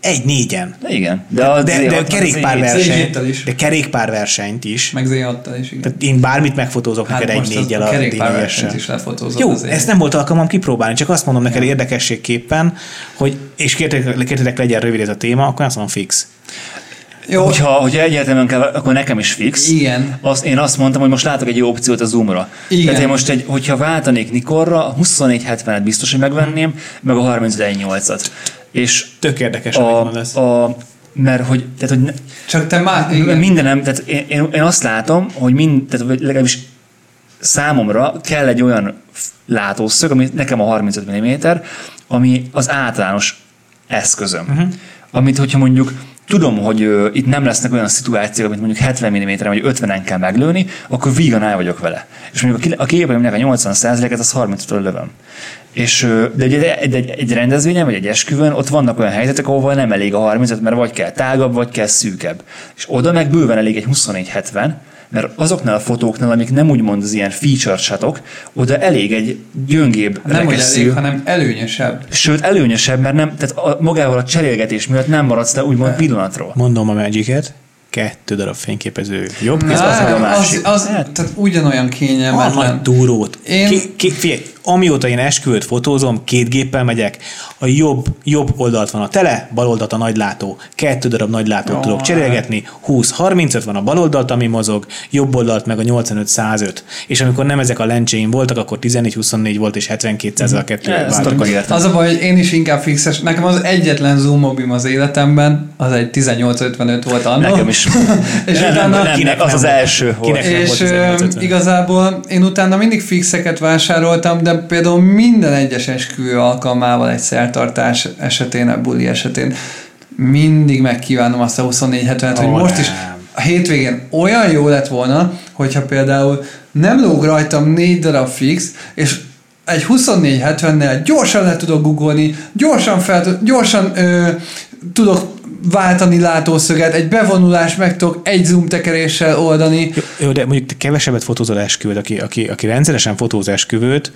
Egy négyen. Igen. De, a De, de Z6 kerékpárversenyt, Z7-tel is. de kerékpárversenyt is. Meg z is, igen. Tehát én bármit megfotózok neked egy Hát most az négyel a a kerékpárversenyt D4-essel. is lefotózott Jó, azért. ezt nem volt alkalmam kipróbálni, csak azt mondom neked érdekességképpen, hogy, és kértek, kértetek legyen rövid ez a téma, akkor azt mondom fix. Jó, Hogyha, hogyha egyértelműen kell, akkor nekem is fix. Igen. Azt, én azt mondtam, hogy most látok egy jó opciót a Zoomra. Igen. Tehát én most, egy, hogyha váltanék Nikonra, a 2470-et biztos, hogy megvenném, meg a 31.8-at. És Tök érdekes, amit a, mondasz. a, mert hogy, tehát, hogy ne, csak te már... igen. Mindenem, tehát én, én, én, azt látom, hogy mind, tehát legalábbis számomra kell egy olyan látószög, ami nekem a 35 mm, ami az általános eszközöm. Uh-huh. Amit, hogyha mondjuk tudom, hogy itt nem lesznek olyan szituációk, amit mondjuk 70 mm vagy 50-en kell meglőni, akkor vígan el vagyok vele. És mondjuk a képeimnek a 80%-et az 30-től lövöm. És, de egy, egy, egy, egy rendezvényen, vagy egy esküvőn ott vannak olyan helyzetek, ahol nem elég a 35, mert vagy kell tágabb, vagy kell szűkebb. És oda meg bőven elég egy 24-70, mert azoknál a fotóknál, amik nem úgymond az ilyen feature shotok, oda elég egy gyöngébb Nem hogy elég, hanem előnyösebb. Sőt, előnyösebb, mert nem, tehát a, magával a cserélgetés miatt nem maradsz le úgymond pillanatról. Mondom a Magic-et, kettő darab fényképező jobb kéz, az meg a Á, az, másik. az, Hát- tehát ugyanolyan kényelmetlen. nagy túrót. Én- Ki, ki, figyelj, amióta én esküvőt fotózom, két géppel megyek, a jobb, jobb oldalt van a tele, bal oldalt a nagylátó. Kettő darab nagylátót tudok cserélgetni, 20-35 van a bal oldalt, ami mozog, jobb oldalt meg a 85-105. És amikor nem ezek a lencséim voltak, akkor 14-24 volt, és 72 a kettő értem. Az a baj, hogy én is inkább fixes. Nekem az egyetlen zoom mobim az életemben, az egy 1855 volt annó. Nekem is. [LAUGHS] És nem, utána- nem, nem, Kinek az nem az volt? első volt. Kinek nem És volt ö, 1850. igazából én utána mindig fixeket vásároltam, de például minden egyes esküvő alkalmával egy szertartás esetén, a buli esetén mindig megkívánom azt a 2470-et, hogy Ó, most is a hétvégén olyan jó lett volna, hogyha például nem lóg rajtam négy darab fix, és egy 2470-nel gyorsan le tudok googolni, gyorsan, fel, gyorsan ö, tudok váltani látószöget, egy bevonulás meg tudok egy zoom tekeréssel oldani. Jó, jó, de mondjuk te kevesebbet fotózol esküvőt, aki, aki, aki rendszeresen fotóz esküvőt,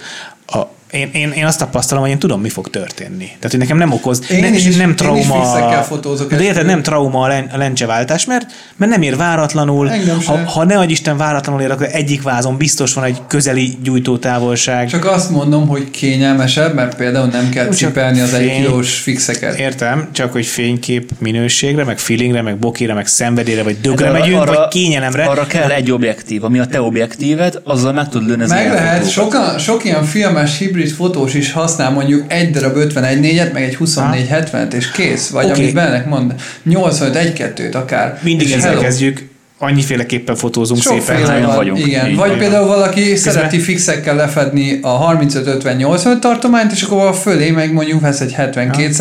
a, én, én, én azt tapasztalom, hogy én tudom, mi fog történni. Tehát, hogy nekem nem okoz, Én nem, is- nem én is trauma. fixekkel fotózok de érted, nem trauma a, len, a lencseváltás, mert, mert nem ér váratlanul. Engem Ha, sem. ha ne adj Isten váratlanul ér, akkor egyik vázon biztos van egy közeli gyújtótávolság. Csak azt mondom, hogy kényelmesebb, mert például nem kell Csak cipelni az egy fény- kilós fixeket. Értem, csak hogy fénykép minőségre, meg feelingre, meg bokére, meg szenvedélyre, vagy dögre Hát megyünk, arra- vagy kényelemre. Arra kell egy objektív, ami a te objektíved, azzal meg tud lőni az Meg lehet, sokan, sok ilyen filmes hibrid fotós is használ mondjuk egy darab 51 4 meg egy 24 70 és kész. Vagy okay. amit bennek mond, 85 1 2 akár. Mindig és ezzel hello. kezdjük, annyiféleképpen fotózunk szépen. Sokféle Hányan van, vagyunk. igen. Így Vagy van. például valaki szereti fixekkel lefedni a 35-50-85 tartományt, és akkor a fölé meg mondjuk vesz egy 72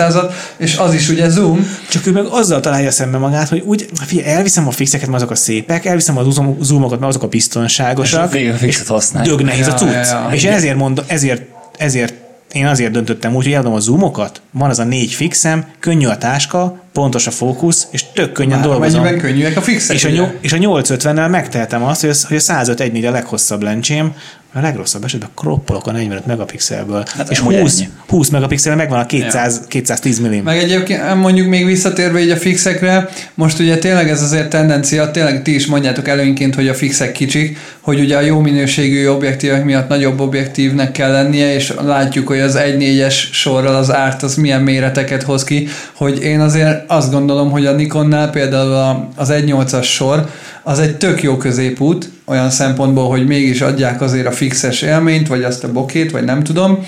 és az is ugye zoom. Csak ő meg azzal találja szembe magát, hogy úgy, figyelj, elviszem a fixeket, mert azok a szépek, elviszem a zoom- zoomokat, mert azok a biztonságosak. Végül a fixet használj. Dög nehéz a Ja, cucc. ja, ja. És én ezért mondom, ezért, ezért én azért döntöttem úgy, hogy eladom a zoomokat, van az a négy fixem, könnyű a táska, pontos a fókusz, és tök könnyen Már dolgozom. Mennyiben könnyűek a fixek. És a, nyol- és a 850-nel megtehetem azt, hogy, az, hogy a 105 1.4 a leghosszabb lencsém, a legrosszabb esetben kroppolok a 45 megapixelből, hát és amúgy 20, ennyi. 20 megapixel megvan a 200, 210 mm. Meg egyébként mondjuk még visszatérve így a fixekre, most ugye tényleg ez azért tendencia, tényleg ti is mondjátok előnként, hogy a fixek kicsik, hogy ugye a jó minőségű objektívek miatt nagyobb objektívnek kell lennie, és látjuk, hogy az 1.4-es sorral az árt az milyen méreteket hoz ki, hogy én azért azt gondolom, hogy a Nikonnál például az 1.8-as sor az egy tök jó középút, olyan szempontból, hogy mégis adják azért a fixes élményt, vagy azt a bokét, vagy nem tudom.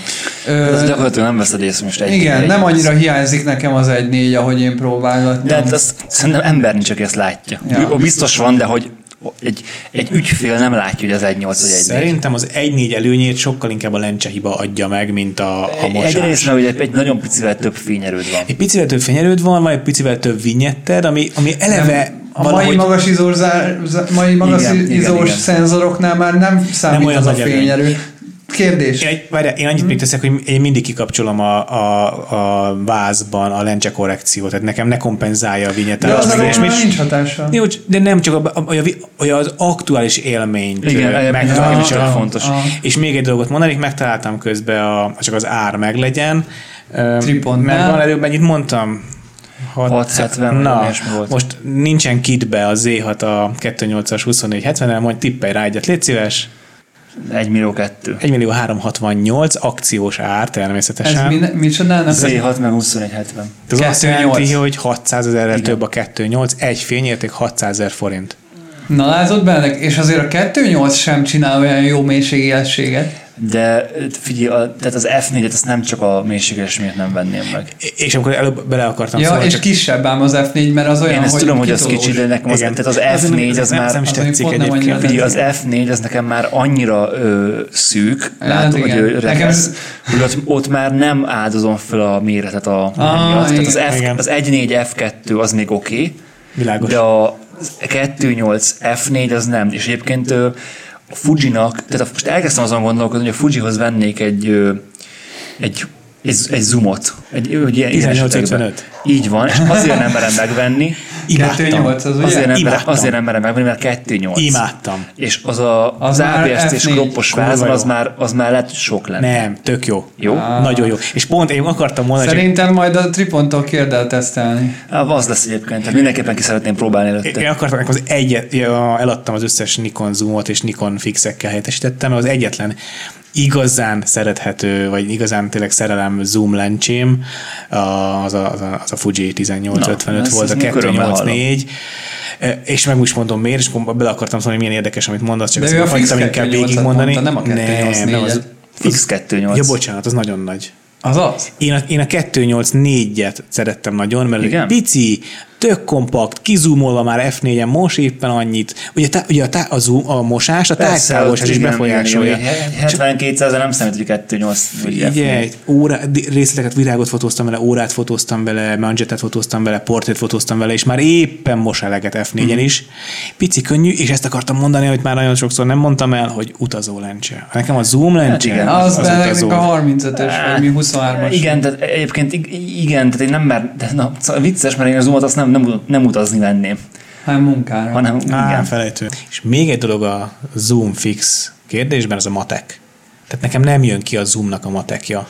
Ö, Ez gyakorlatilag nem veszed észre most egy igen, egy- nem annyira hiányzik nekem az egy négy, ahogy én próbálgattam. De hát azt szerintem ember nincs, aki ezt látja. Ja. Biztos van, de hogy egy, egy ügyfél nem látja, hogy az 1.8 vagy 1.4. Szerintem az 1.4 előnyét sokkal inkább a lencse hiba adja meg, mint a, a mosás. Egyrészt, mert ugye egy nagyon picivel több fényerőd van. Egy picivel több fenyerőd van, vagy egy picivel több vinyetted, ami, ami eleve a mai valahogy magas izós, zár- mai magas Igen, igen, igen, izós igen. szenzoroknál már nem számít olyan az a fényerő. Kérdés. Én, egy, várjál, én annyit még teszek, hogy én mindig kikapcsolom a, a, a vázban a lencse korrekciót, tehát nekem ne kompenzálja a De vinyettel. az meg ilyesmit. már nincs hatással. Jó, de nem csak a, a, a, a, az aktuális élményt Igen, megtalálni, is csak olyan a- fontos. a- És még egy dolgot mondanék, megtaláltam közben, a, csak az ár meglegyen. Ö, Tripodnál. Megvan előbb, mennyit mondtam? 670 vagy Na, volt. most nincsen kitbe a Z6 a 28-as 2470-el, mondj tippelj rá egyet, légy szíves. 1 millió 2. 1 millió 368 akciós ár természetesen. Ez mi, mi csodának? Z6 meg 2170. Ez azt 2,8. jelenti, hogy 600 ezerrel több a 2.8, egy fényérték 600 ezer forint. Na látod benne? És azért a 2.8 sem csinál olyan jó mélységélességet. De figyelj, a, tehát az F4-et azt nem csak a mélységes miatt nem venném meg. És amikor előbb bele akartam Ja, szólni, és csak kisebb ám az F4, mert az olyan, Én ezt hogy tudom, hogy az kicsi, de nekem az, Igen. tehát az Az nem- F4 az nem- már... nem is az tetszik egyébként. Figyelj, az F4 az nekem már annyira ö, szűk, Hát látom, hogy ő Nekem rekesz, hogy ott, ott, már nem áldozom fel a méretet a Ah, miatt. Tehát az. F, az 1.4 F2 az még oké, okay, de a 2.8 F4 az nem. És egyébként Fujinak, tehát most elkezdtem azon gondolkodni, hogy a Fujihoz vennék egy, egy egy, egy zoomot. Egy, egy ilyen 1855. Így van, és azért nem merem megvenni. [LAUGHS] 2.8 az ugye? Azért nem, merem, Imádtam. azért nem merem megvenni, mert 2.8. Imádtam. És az a, Az az, APS-t és F4. kroppos vázon, az már, az már lehet, sok lenne. Nem, tök jó. Jó? Ah. Nagyon jó. És pont én akartam mondani, hogy Szerintem majd a Tripontól kérd el tesztelni. Ah, az lesz egyébként, tehát mindenképpen ki szeretném próbálni én előtte. akartam, az egyet, eladtam az összes Nikon zoomot és Nikon fixekkel helyettesítettem, az egyetlen igazán szerethető, vagy igazán tényleg szerelem zoom lencsém, az a, az a, az a Fuji 1855 Na, volt, a ezt- ezt örömmel 284, E, és meg most mondom miért, és bele akartam szólni, milyen érdekes, amit mondasz, csak ezt fix inkább 2.8-at végigmondani. mondta, nem a 2.8.4-et. nem, nem az, Fix 2.8. Ja, bocsánat, az nagyon nagy. Az az? Én a, én a 284-et szerettem nagyon, mert Igen? Igen? pici, tök kompakt, kizumolva már F4-en, most éppen annyit. Ugye, tá, ugye a, tá, a, zoom, a mosás, a tágtávolság is befolyásolja. igen, igen. 72 nem számít, hogy 2.8 vagy Ugye, F4. óra, részleteket, virágot fotóztam vele, órát fotóztam vele, manzsettet fotóztam vele, portrét fotóztam vele, és már éppen mos eleget F4-en Mhm. is. Pici, könnyű, és ezt akartam mondani, hogy már nagyon sokszor nem mondtam el, hogy utazó lencse. Nekem a zoom lencse, igen. Az, az benne utazó. a 35-ös, vagy mi 23-as. Igen, tehát egyébként ig- igen, tehát én nem mer, de na, szóval vicces, mert én a zoomot azt nem, nem, nem utazni venném, Hát munkára. hanem Á, igen. felejtő. És még egy dolog a zoom fix kérdésben, az a matek. Tehát nekem nem jön ki a zoomnak a matekja.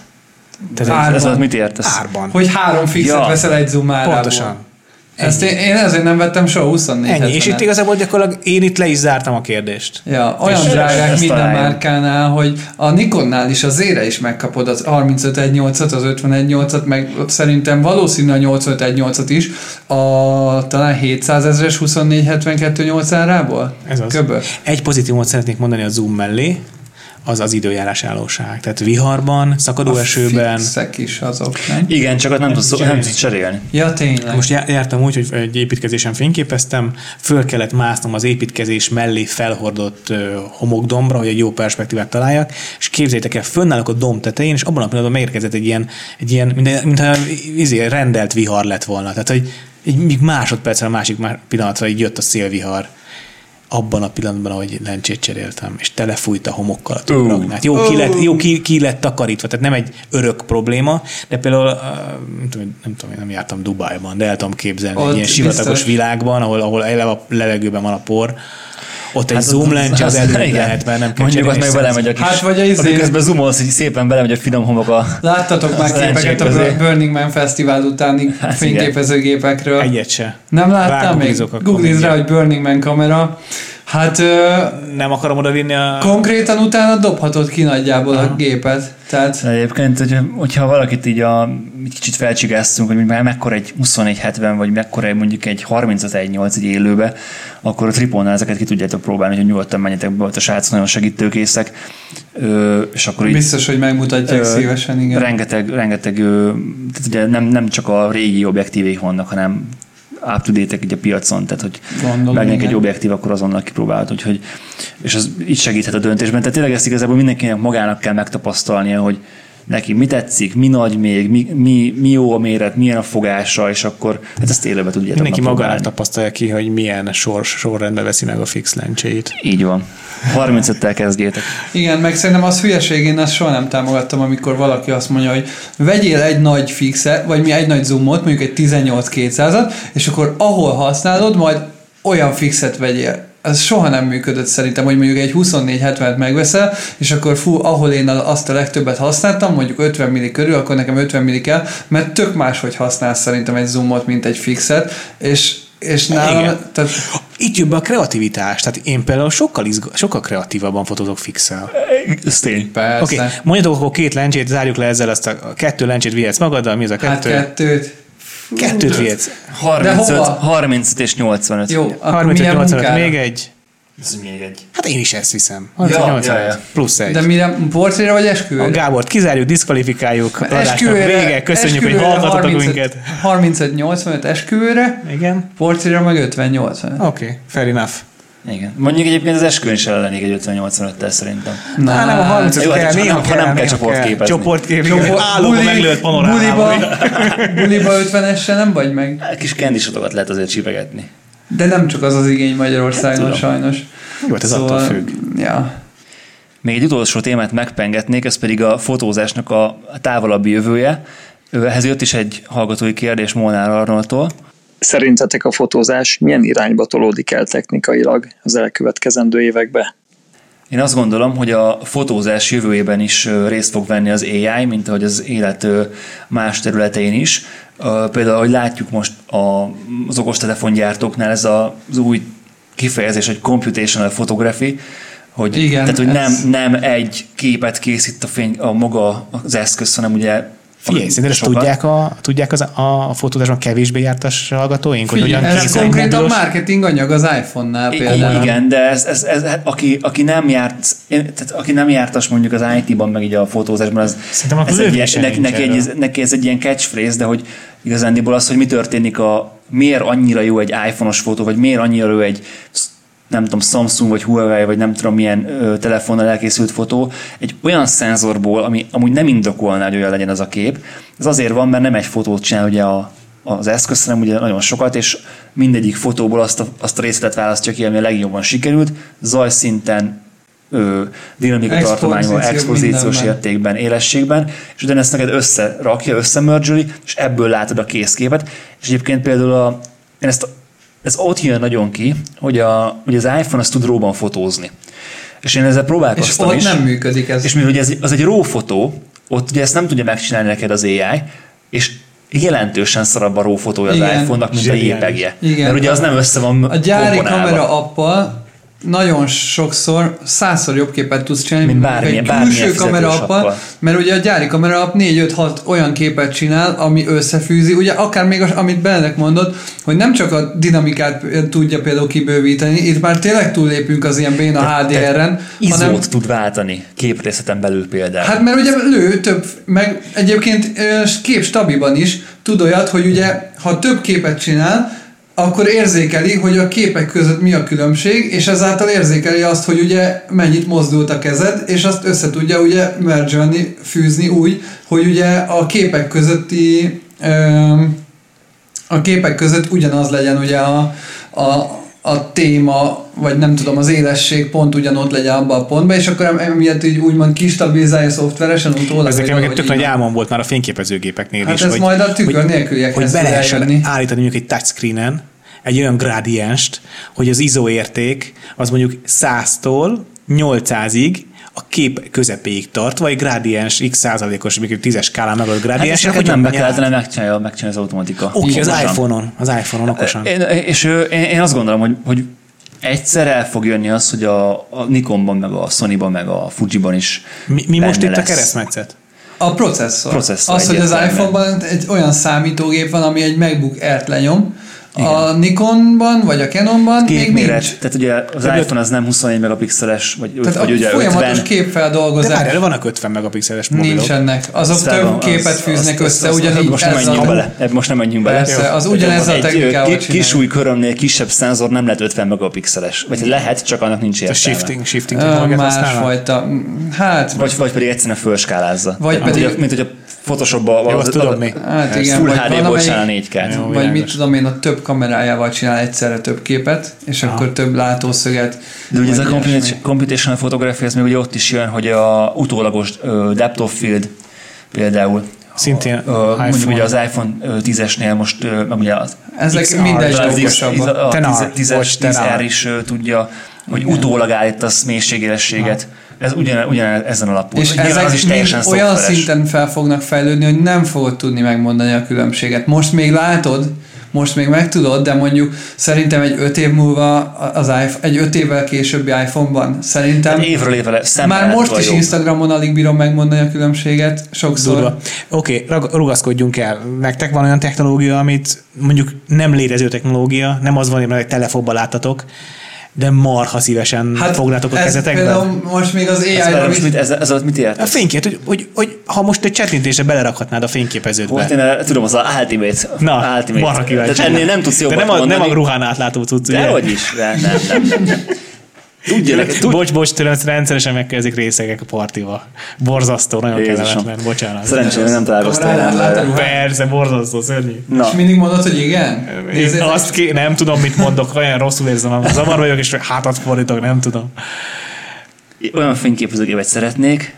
Tehát Árban. Ez az mit értesz? árban. Hogy három fixet Ja. veszel egy zoom árából. Pontosan. Ezt én, én ezért nem vettem soha 24 Ennyi. És itt igazából gyakorlatilag én itt le is zártam a kérdést. Ja, olyan És drágák minden találjuk. márkánál, hogy a Nikonnál is az ére is megkapod az 3518-at, az 518-at, meg szerintem valószínű a 858-at is, a talán 700 ezres 2472 árából? Ez az. Köböl. Egy pozitívumot szeretnék mondani a zoom mellé, az az időjárás állóság. Tehát viharban, szakadó A esőben. fixek is azok, nem? Igen, csak ott nem tudsz, nem tudsz cserélni. Ja, tényleg. Most já- jártam úgy, hogy egy építkezésen fényképeztem, föl kellett másznom az építkezés mellé felhordott homokdombra, hogy egy jó perspektívát találjak, és képzeljétek el, fönnállok a domb tetején, és abban a pillanatban megérkezett egy ilyen, egy ilyen mint, mintha izé, rendelt vihar lett volna. Tehát, hogy egy még másodpercre a másik má- pillanatra így jött a szélvihar abban a pillanatban, ahogy lencsét cseréltem, és telefújt a homokkal a tükraknát. Jó, ki lett, jó ki, ki lett takarítva, tehát nem egy örök probléma, de például nem tudom, nem, tudom, nem jártam Dubájban, de el tudom képzelni Ott egy ilyen sivatagos biztos. világban, ahol, ahol eleve a levegőben van a por, ott egy Hát zoom ott- lencse az, az- előbb igen. lehet, mert nem kell Mondjuk ott meg egy belemegy a kis... Hát vagy a izé- Miközben zoomolsz, hogy szépen belemegy a finom homok a... Láttatok már képeket a. Burning Man Fesztivál utáni Hát fényképezőgépekről? Egyet se. Nem láttál még? Rágooglizok akkor Googliz rá, hogy Burning Man kamera. Hát ö, Nem akarom oda vinni a... konkrétan utána dobhatod ki nagyjából a gépet. Tehát Egyébként, hogy, hogyha valakit így a, egy kicsit felcsigáztunk, hogy már mekkora egy 2470, vagy mekkora egy mondjuk egy 3518 egy élőbe, akkor a tripónál ezeket ki tudjátok próbálni, hogy nyugodtan menjetek be, ott a srác nagyon segítőkészek, Ö, és akkor így biztos, hogy megmutatják Ö, szívesen, igen. rengeteg, rengeteg ö, tehát ugye nem, nem csak a régi objektívék vannak, hanem up to date a piacon, tehát hogy megjelenik egy objektív, akkor azonnal kipróbálod, úgyhogy, és az így segíthet a döntésben. Tehát tényleg ezt igazából mindenkinek magának kell megtapasztalnia, hogy neki mi tetszik, mi nagy még, mi, mi, mi jó a méret, milyen a fogása, és akkor hát ezt élőben tudjátok Mindenki magának tapasztalja ki, hogy milyen sors, sorrendben veszi meg a fix lencséit. Így van. 35-tel kezdjétek. Igen, meg szerintem az hülyeség, én azt soha nem támogattam, amikor valaki azt mondja, hogy vegyél egy nagy fixet, vagy mi egy nagy zoomot, mondjuk egy 18-200-at, és akkor ahol használod, majd olyan fixet vegyél. Ez soha nem működött szerintem, hogy mondjuk egy 24-70-et megveszel, és akkor fú, ahol én azt a legtöbbet használtam, mondjuk 50 milli körül, akkor nekem 50 milli kell, mert tök máshogy használsz szerintem egy zoomot, mint egy fixet, és, és nálam, Igen. tehát Itt jön be a kreativitás. Tehát én például sokkal, izga, sokkal kreatívabban fotózok fixel. Ez tény. persze. Oké, okay, mondjatok akkor két lencsét, zárjuk le ezzel azt a a kettő lencsét vihetsz magaddal, mi az a Hát kettő? kettőt. Kettőt vihetsz. 35, hova? 35 és 85. Jó, akkor 35 milyen 85 munkára? még egy. Ez még egy. Hát én is ezt viszem. Ja, 35 85 ja, ja. plusz egy. De mire? Portréra vagy esküvőre? A Gábort kizárjuk, diszkvalifikáljuk, adásnak Esküvőre- vége, köszönjük, hogy esküvőre hallgatotok 35 minket. 35-85 esküvőre, Igen? portréra meg 50-80. Oké, okay, fair enough. Igen. Mondjuk egyébként az esküvőn is ellenék egy 50-85-tel szerintem. Na, nem, a 35 jó, kell, hát néha ha nem- ha kell, nem kell néha csoportképezni. Csoportkép, igen, állóban meglőtt buliba, panorámával. buliba 50-essel nem vagy meg. Hát Kis kendisotokat lehet azért csipegetni. De nem csak az az igény Magyarországon tudom. sajnos. Jó, hát ez attól függ. Ja. Még egy utolsó témát megpengetnék, ez pedig a fotózásnak a távolabbi jövője. Ehhez jött is egy hallgatói kérdés Molnár Arnoldtól. Szerintetek a fotózás milyen irányba tolódik el technikailag az elkövetkezendő évekbe? Én azt gondolom, hogy a fotózás jövőjében is részt fog venni az AI, mint ahogy az élet más területein is. Például, ahogy látjuk most a- az okostelefongyártóknál ez a- az új kifejezés, hogy computational photography, Hogy, Igen, tehát, hogy ez- nem, nem egy képet készít a, fény, a maga az eszköz, hanem ugye Figyelj, szerinted ezt tudják a, tudják az, a, fotózásban kevésbé jártas hallgatóink? Hogy Figyelj, hogyan ez konkrétan mobilos- marketing anyag az iPhone-nál például. Igen, de ez, ez, ez, aki, aki, nem járt, tehát aki nem jártas mondjuk az IT-ban, meg így a fotózásban, az, Szerintem ez egy ilyen, neki, neki, egy, neki, ez egy ilyen catchphrase, de hogy igazándiból az, hogy mi történik a, miért annyira jó egy iPhone-os fotó, vagy miért annyira jó egy nem tudom, Samsung vagy Huawei, vagy nem tudom milyen ö, telefonnal elkészült fotó, egy olyan szenzorból, ami amúgy nem indokolná, hogy olyan legyen az a kép. Ez azért van, mert nem egy fotót csinál ugye a, az eszköz, hanem ugye nagyon sokat, és mindegyik fotóból azt a, azt a részletet választja ki, ami a legjobban sikerült, zajszinten, ö, dinamika tartományban, Expozíció, expozíciós értékben, élességben, és utána ezt neked összerakja, összemörzsöli, és ebből látod a készképet. És egyébként például a, én ezt, ez ott jön nagyon ki, hogy, a, hogy az iPhone azt tud róban fotózni. És én ezzel És próbálkoztam ott is. nem működik ez. És mivel ugye ez, az egy RAW fotó, ott ugye ezt nem tudja megcsinálni neked az AI, és jelentősen szarabb a RAW fotója az iPhone-nak, mint a Zseniális. JPEG-je. Igen. Mert ugye az nem össze van A gyári komponálva. kamera appal nagyon sokszor százszor jobb képet tudsz csinálni, Mint bármilyen- egy külső kamera fizetős appal, appal. mert ugye a gyári kamera app 4-5-6 olyan képet csinál, ami összefűzi, ugye akár még az, amit Benedek mondott, hogy nem csak a dinamikát tudja például kibővíteni, itt már tényleg túllépünk az ilyen béna HDR-en, Izót hanem tud váltani képrészeten belül például. Hát mert ugye lő több, meg egyébként kép stabiban is tud olyat, hogy ugye ha több képet csinál, akkor érzékeli, hogy a képek között mi a különbség, és ezáltal érzékeli azt, hogy ugye mennyit mozdult a kezed, és azt össze tudja ugye mergelni, fűzni úgy, hogy ugye a képek közötti a képek között ugyanaz legyen ugye a, a, a téma, vagy nem tudom, az élesség pont ugyanott legyen abban a pontban, és akkor em- emiatt így úgymond kistabilizálja szoftveresen utólag. Ez nekem tök nagy álmom volt már a fényképezőgépeknél Hát is. ez hogy, majd a tükör nélküliekhez Hogy be lehessen állítani mondjuk egy touchscreenen egy olyan gradienst, hogy az ISO érték az mondjuk 100-tól 800-ig a kép közepéig tart, vagy gradiens x százalékos, mondjuk 10-es skálán meg a hát gradiens. ezt neked nem be kellene megcsinálja, megcsinálja az automatika. Oké, okay, az iPhone-on, az iPhone-on okosan. Én, és én, én azt gondolom, hogy, hogy egyszer el fog jönni az, hogy a, a Nikonban, meg a Sonyban, meg a Fujiban is Mi, mi most itt a lesz. keresztmetszet? A processzor. Processzor az, hogy az iPhone-ban egy olyan számítógép van, ami egy MacBook Air-t lenyom, a Nikonban vagy a Canonban még Képméret, nincs. tehát ugye az De- iPhone az nem 24 megapixeles, vagy, Tehát vagy a ugye folyamatos 50. De képfeldolgozás várjál, vannak 50 megapixeles mobilok. nincsenek. Azok Az több fel- képet az- fűznek az- össze, az- az- ugyanígy most nem menjünk a- bele. Most nem menjünk bele. Persze, az Jó. ugyanezzel a Egy, technikával csinálják. Kis új körömnél kisebb szenzor nem lehet 50 megapixeles. Vagy lehet, csak annak nincs A értelme. shifting, shifting Ö, technológiát? Másfajta. Hát, Vagy, vagy pedig egyszerűen fölskálázza. Vagy pedig- a, mint hogy a Photoshopban Jó, azt tudom mi. hát igen, Full valamelyik- csinál 4K-t. Jó, vagy mit tudom én, a több kamerájával csinál egyszerre több képet, és akkor több látószöget. De ugye ez a computational- photography, ez még ugye ott is jön, hogy a utólagos uh, depth of field például Szintén Ö, mondjuk iPhone. ugye az iPhone ö, 10-esnél most, meg ugye az Ezek XR, mindegy okosabbak. a Tenar, 10 vagy 10 tenar. R is ö, tudja, hogy utólag állítasz mélységélességet. Ez ugyan, ugyan ezen alapul. És Nyilván ezek az is teljesen mind olyan szinten fel fognak fejlődni, hogy nem fogod tudni megmondani a különbséget. Most még látod, most még meg tudod, de mondjuk szerintem egy öt év múlva az iPhone, egy öt évvel későbbi iPhone-ban szerintem Hát évről évre már most is jobb. Instagramon alig bírom megmondani a különbséget, sokszor. Oké, okay, rugaszkodjunk el. Nektek van olyan technológia, amit mondjuk nem létező technológia, nem az van, hogy egy telefonban láttatok, de marha szívesen hát fognátok a ez kezetekbe? Most még az Ez, AI-ra most mit, ez, ez alatt mit A értesz? fénykép, hogy, hogy, hogy, ha most egy csettintésre belerakhatnád a fényképeződbe. Volt én eh, tudom, az a Ultimate. Na, Ultimate. marha kíváncsi. Tehát ennél nem tudsz De jobbat nem a, mondani. nem a ruhán átlátó cucc, ugye? Dehogy is. De, nem, nem, nem, nem. Tudja, neked, tud, Bocs, bocs, tőlem rendszeresen megkezdik részegek a partival. Borzasztó, nagyon Jézusom. kellemetlen, bocsánat. Szerencsére nem találkoztál láttad? Persze, borzasztó, szörnyű. Na, És mindig mondod, hogy igen? Én azt ké, nem tudom, mit mondok, olyan rosszul érzem, a zavar vagyok, és hátat fordítok, nem tudom. olyan fényképezőgépet szeretnék,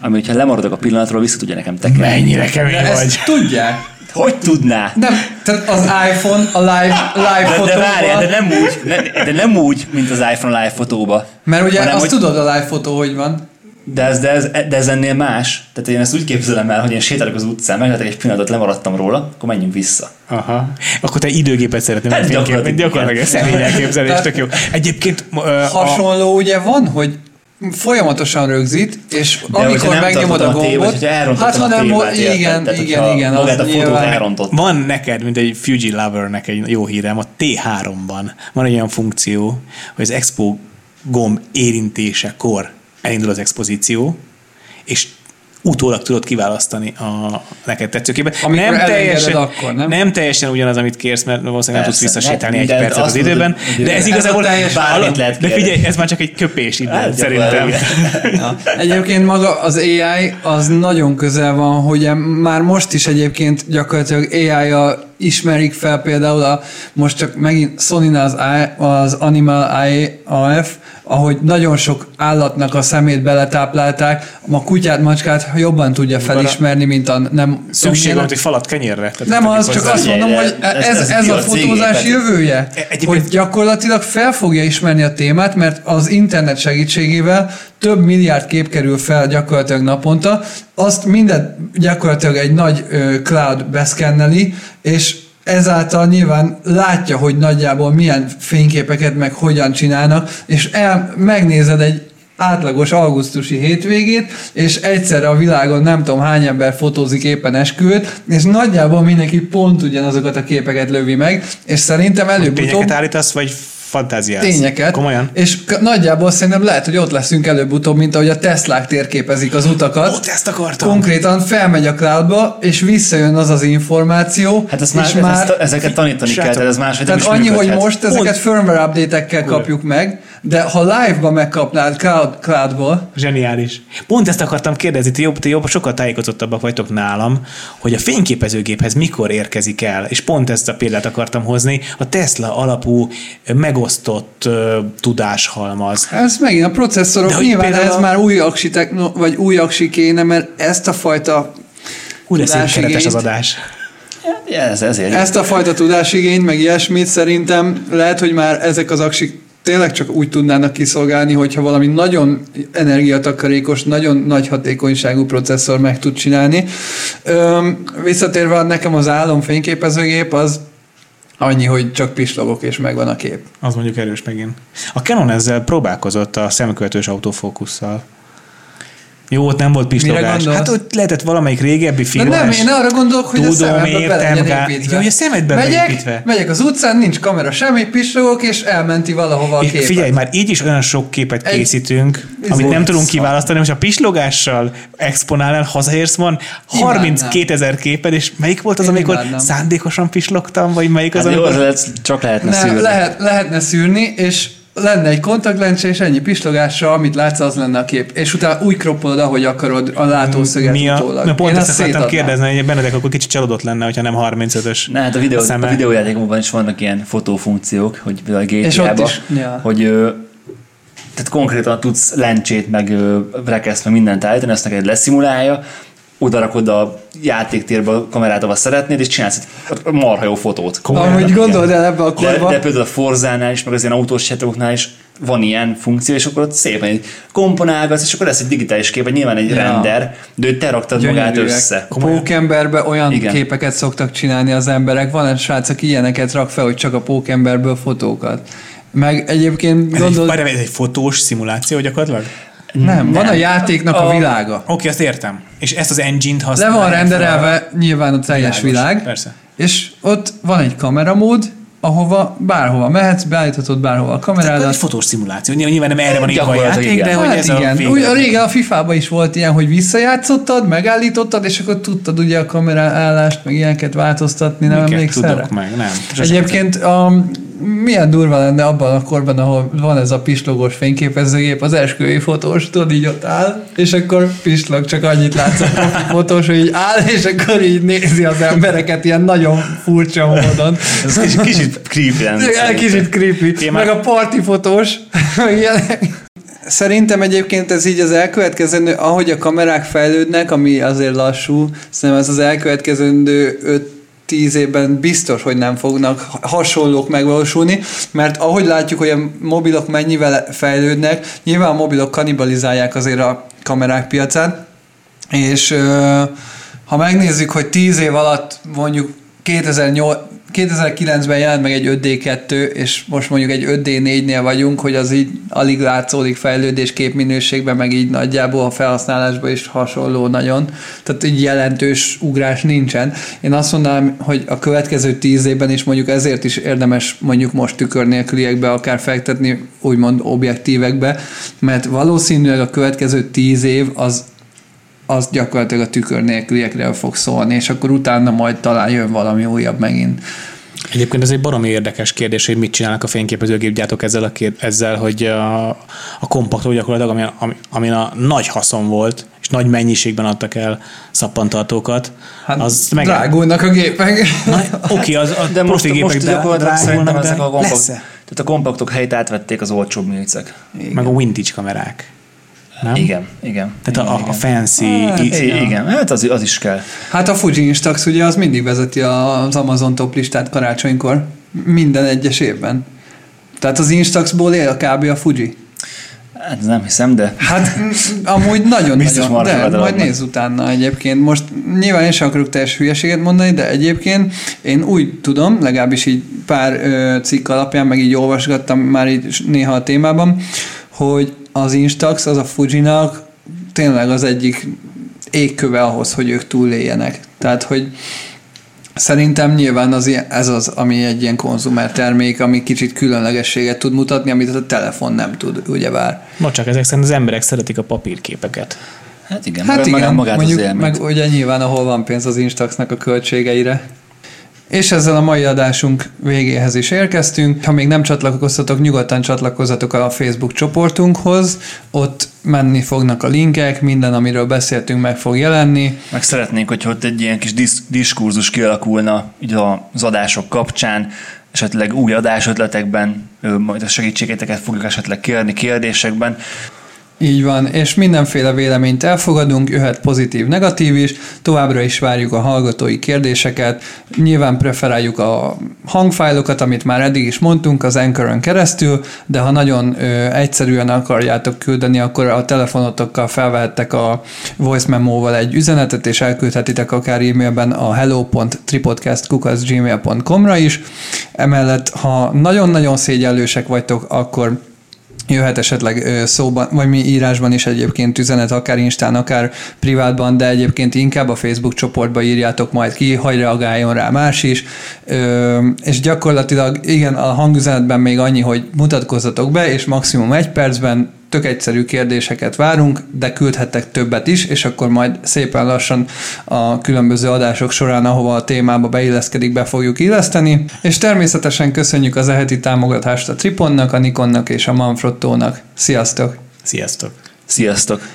ami, hogyha lemaradok a pillanatról, vissza tudja nekem tekerni. Mennyire kemény de vagy. ezt tudják. Hogy tudná? Nem, tehát az iPhone a live, live De, de várjál, de nem úgy, ne, de nem úgy, mint az iPhone live fotóba. mert ugye hanem, azt hogy- tudod a live fotó, hogy van. De ez, de, ez, de ez ennél más. Tehát én ezt úgy képzelem el, hogy én sétálok az utcán, meglehetek egy pillanatot, lemaradtam róla, akkor menjünk vissza. Aha. Akkor te időgépet szeretnél Hát gyakorlatilag gyakorlatilag, gyakorlatilag igen. szerény elképzelés, tök jó. Egyébként a, Hasonló ugye van, hogy folyamatosan rögzít, és De amikor megnyomod a a gombot, hogyha elrontottad ha a nem, tévát, mo- érted? igen, Tehát, igen, igen, magát a az fotót elrontott. Van neked, mint egy Fuji lovernek egy jó hírem, a T3-ban van egy olyan funkció, hogy az expo gomb érintésekor elindul az expozíció, és utólag tudod kiválasztani a neked tetszőképet. Amikor nem teljesen, akkor, nem? nem teljesen ugyanaz, amit kérsz, mert valószínűleg nem Persze. tudsz visszasétálni Hát egy percet az időben, hogy- de ez igazából bármit lehet de kérni. figyelj, ez már csak egy köpés idő, Hát, szerintem. Ja. [LAUGHS] Egyébként maga az AI az nagyon közel van, hogy már most is egyébként gyakorlatilag AI-jal ismerik fel például a, most csak megint sony az, I- az Animal AI AF, ahogy nagyon sok állatnak a szemét beletáplálták, a kutyát, macskát jobban tudja felismerni, mint a nem... Szükség van, hogy falat kenyérre. Tehát Nem az, csak azt mondom, hogy Ez- ez, ez a fotózás jövője, E- hogy gyakorlatilag fel fogja ismerni a témát, mert az internet segítségével több milliárd kép kerül fel gyakorlatilag naponta, azt minden gyakorlatilag egy nagy cloud beszkenneli, és ezáltal nyilván látja, hogy nagyjából milyen fényképeket meg hogyan csinálnak, és el, megnézed egy átlagos augusztusi hétvégét, és egyszerre a világon nem tudom hány ember fotózik éppen esküvőt, és nagyjából mindenki pont ugyanazokat a képeket lövi meg, és szerintem előbb-utóbb állítasz, vagy fantáziálsz? tényeket, Komolyan? és k- nagyjából szerintem lehet, hogy ott leszünk előbb-utóbb, mint ahogy a Teslák térképezik az utakat. Ott ezt akartam. Konkrétan felmegy a cloudba, és visszajön az az információ, Hát ezt és már, ezt, ezeket tanítani kell, tehát ez máshogy tehát is annyi, hogy működhet. most ezeket firmware update-ekkel kapjuk meg, de ha live-ba megkapnád cloud, cloudból, Zseniális. Pont ezt akartam kérdezni, ti jobb, ti jobb, sokkal tájékozottabbak vagytok nálam, hogy a fényképezőgéphez mikor érkezik el, és pont ezt a példát akartam hozni, a Tesla alapú megosztott uh, tudáshalmaz. ez megint a processzorok, De nyilván ez a- már új aksi, techno, vagy új aksi kéne, mert ezt a fajta Úgy lesz keretes az adás. Ja, ez, ezért. Ezt a fajta tudásigényt, meg ilyesmit szerintem lehet, hogy már ezek az aksik tényleg csak úgy tudnának kiszolgálni, hogyha valami nagyon energiatakarékos, nagyon nagy hatékonyságú processzor meg tud csinálni. Öm, visszatérve nekem az álom fényképezőgép, az annyi, hogy csak pislogok és megvan a kép. Az mondjuk erős megint. A Canon ezzel próbálkozott a szemkövetős autofókusszal. Jó, ott nem volt pislogás. Hát ott lehetett valamelyik régebbi De film. nem, én arra gondolok, hogy a Tudom, szemembe be értem, építve. Ja, hogy a szemedbe megyek, beépítve. megyek az utcán, nincs kamera, semmi, pislogok, és elmenti valahova a képet. figyelj, már így is olyan sok képet Egy- készítünk, Ez amit nem tudunk szar. kiválasztani, most a pislogással exponálnál, hazaérsz van, 32 ezer képed, és melyik volt az, Én amikor imádnám. szándékosan pislogtam, vagy melyik az, Hát jó, amikor... az lehet, csak lehetne Ne, szűrni. lehet, lehetne szűrni, és lenne egy kontaktlencse, és ennyi pislogásra, amit látsz, az lenne a kép. És utána úgy kroppolod, ahogy akarod a látószöget Mi a, utólag. na, pont Én ezt akartam kérdezni, hogy Benedek akkor kicsit csalódott lenne, hogyha nem 35-ös Ne, hát a, videó, szeme. a videójátékokban is vannak ilyen fotófunkciók, hogy a És ott GTA-ba, is, ja. hogy tehát konkrétan tudsz lencsét, meg rekeszt, meg mindent állítani, ezt neked leszimulálja, oda rakod a játéktérbe a kamerát, ahol szeretnéd, és csinálsz egy marha jó fotót. Ahogy gondold el ebbe a De, korba. de például a Forzánál is, meg az ilyen autós játékoknál is van ilyen funkció, és akkor ott szépen egy komponálgatsz, és akkor lesz egy digitális kép, vagy nyilván egy Ja. render, de ő te raktad magát össze. A pókemberbe olyan Igen. Képeket szoktak csinálni az emberek. Van egy srác, aki ilyeneket rak fel, hogy csak a pókemberből fotókat. Meg egyébként Ez egy, ez egy fotós szimuláció gyakorlatilag? nem, van a játéknak a, A- világa. Oké, azt értem. És ezt az engine-t Le használják van fel. renderelve nyilván a teljes Világos, világ, persze. és ott van egy kameramód, ahova bárhova mehetsz, beállíthatod bárhova a kamerádat. egy fotós szimuláció. Nyilván nem erre van írva a játék, igen. de hogy Hát ez igen, a Úgy, a vége. régen a FIFA-ban is volt ilyen, hogy visszajátszottad, megállítottad, és akkor tudtad ugye a kamerállást, meg ilyeneket változtatni, nem Miket emlékszel tudok rá? meg, nem. Egyébként um, milyen durva lenne abban a korban, ahol van ez a pislogós fényképezőgép, az esküvői fotós, tudod, így ott áll, és akkor pislog, csak annyit látsz a fotós, hogy így áll, és akkor így nézi az embereket ilyen nagyon furcsa módon. Ez kicsit, kicsit creepy Igen. Kicsit creepy. Én Meg a party fotós. meg ilyenek. Szerintem egyébként ez így az elkövetkezendő, ahogy a kamerák fejlődnek, ami azért lassú, szerintem ez az elkövetkezendő 5-10 évben biztos, hogy nem fognak hasonlók megvalósulni, mert ahogy látjuk, hogy a mobilok mennyivel fejlődnek, nyilván a mobilok kannibalizálják azért a kamerák piacát, és ha megnézzük, hogy 10 év alatt mondjuk 2008 2009-ben jelent meg egy 5D2, és most mondjuk egy 5D4-nél vagyunk, hogy az így alig látszódik fejlődés képminőségben, meg így nagyjából a felhasználásban is hasonló nagyon. Tehát így jelentős ugrás nincsen. Én azt mondanám, hogy a következő tíz évben is mondjuk ezért is érdemes mondjuk most tükör nélküliekbe akár fektetni, úgymond objektívekbe, mert valószínűleg a következő tíz év az az gyakorlatilag a tükör nélküliekről fog szólni, és akkor utána majd talán jön valami újabb megint. Egyébként ez egy baromi érdekes kérdés, hogy mit csinálnak a fényképezőgépgyártók ezzel, a kér, ezzel hogy a, a kompaktor gyakorlatilag, ami, ami, ami a nagy haszon volt, és nagy mennyiségben adtak el szappantartókat, Hát az meg... Drágulnak a gépek. Na, oké, az a [LAUGHS] De most, profi most gépek gyakorlatilag szerintem drágulnak, ezek a de kompakt, lesz tehát a kompaktok helyét átvették az olcsóbb műcek. Meg a vintage kamerák. Nem? Igen, igen. Tehát igen, a, a fancy... Hát, i- igen. igen, hát az, az is kell. Hát a Fuji Instax ugye az mindig vezeti az Amazon top listát karácsonykor. Minden egyes évben. Tehát az Instaxból él kb. a Fuji. Hát nem hiszem, de Hát amúgy nagyon Biztos nagyon, marha de majd van. nézz utána egyébként. Most nyilván én sem akarok teljes hülyeséget mondani, de egyébként én úgy tudom, legalábbis így pár ö, cikk alapján, meg így olvasgattam már így néha a témában, hogy az Instax, az a Fujinak tényleg az egyik égköve ahhoz, hogy ők túléljenek. Tehát, hogy Szerintem nyilván az, ez az, ami egy ilyen konzumer termék, ami kicsit különlegességet tud mutatni, amit a telefon nem tud, ugyebár. No, csak ezek szerint az emberek szeretik a papírképeket. hát igen, Hát igen, meg magát mondjuk, az élményt. meg ugye nyilván ahol van pénz az Instaxnak a költségeire. És ezzel a mai adásunk végéhez is érkeztünk. Ha még nem csatlakoztatok, nyugodtan csatlakozzatok a Facebook csoportunkhoz. Ott menni fognak a linkek, minden, amiről beszéltünk, meg fog jelenni. Meg szeretnénk, hogyha ott egy ilyen kis disz- diskurzus kialakulna így az adások kapcsán, esetleg új adásötletekben, majd a segítségeteket fogjuk esetleg kérni kérdésekben. Így van, és mindenféle véleményt elfogadunk, jöhet pozitív, negatív is, továbbra is várjuk a hallgatói kérdéseket, nyilván preferáljuk a hangfájlokat, amit már eddig is mondtunk az Anchor-ön keresztül, de ha nagyon ö, egyszerűen akarjátok küldeni, akkor a telefonotokkal felvehettek a voice memo-val egy üzenetet, és elküldhetitek akár e-mailben a hello.tripodcast.gmail.com-ra is. Emellett, ha nagyon-nagyon szégyellősek vagytok, akkor jöhet esetleg szóban, vagy mi írásban is egyébként üzenet, akár Instán, akár privátban, de egyébként inkább a Facebook csoportba írjátok majd ki, hogy reagáljon rá más is. És gyakorlatilag igen, a hangüzenetben még annyi, hogy mutatkozzatok be, és maximum egy percben tök egyszerű kérdéseket várunk, de küldhettek többet is, és akkor majd szépen lassan a különböző adások során, ahova a témába beilleszkedik, be fogjuk illeszteni. És természetesen köszönjük az eheti támogatást a Triponnak, a Nikonnak és a Manfrottónak. Sziasztok! Sziasztok! Sziasztok!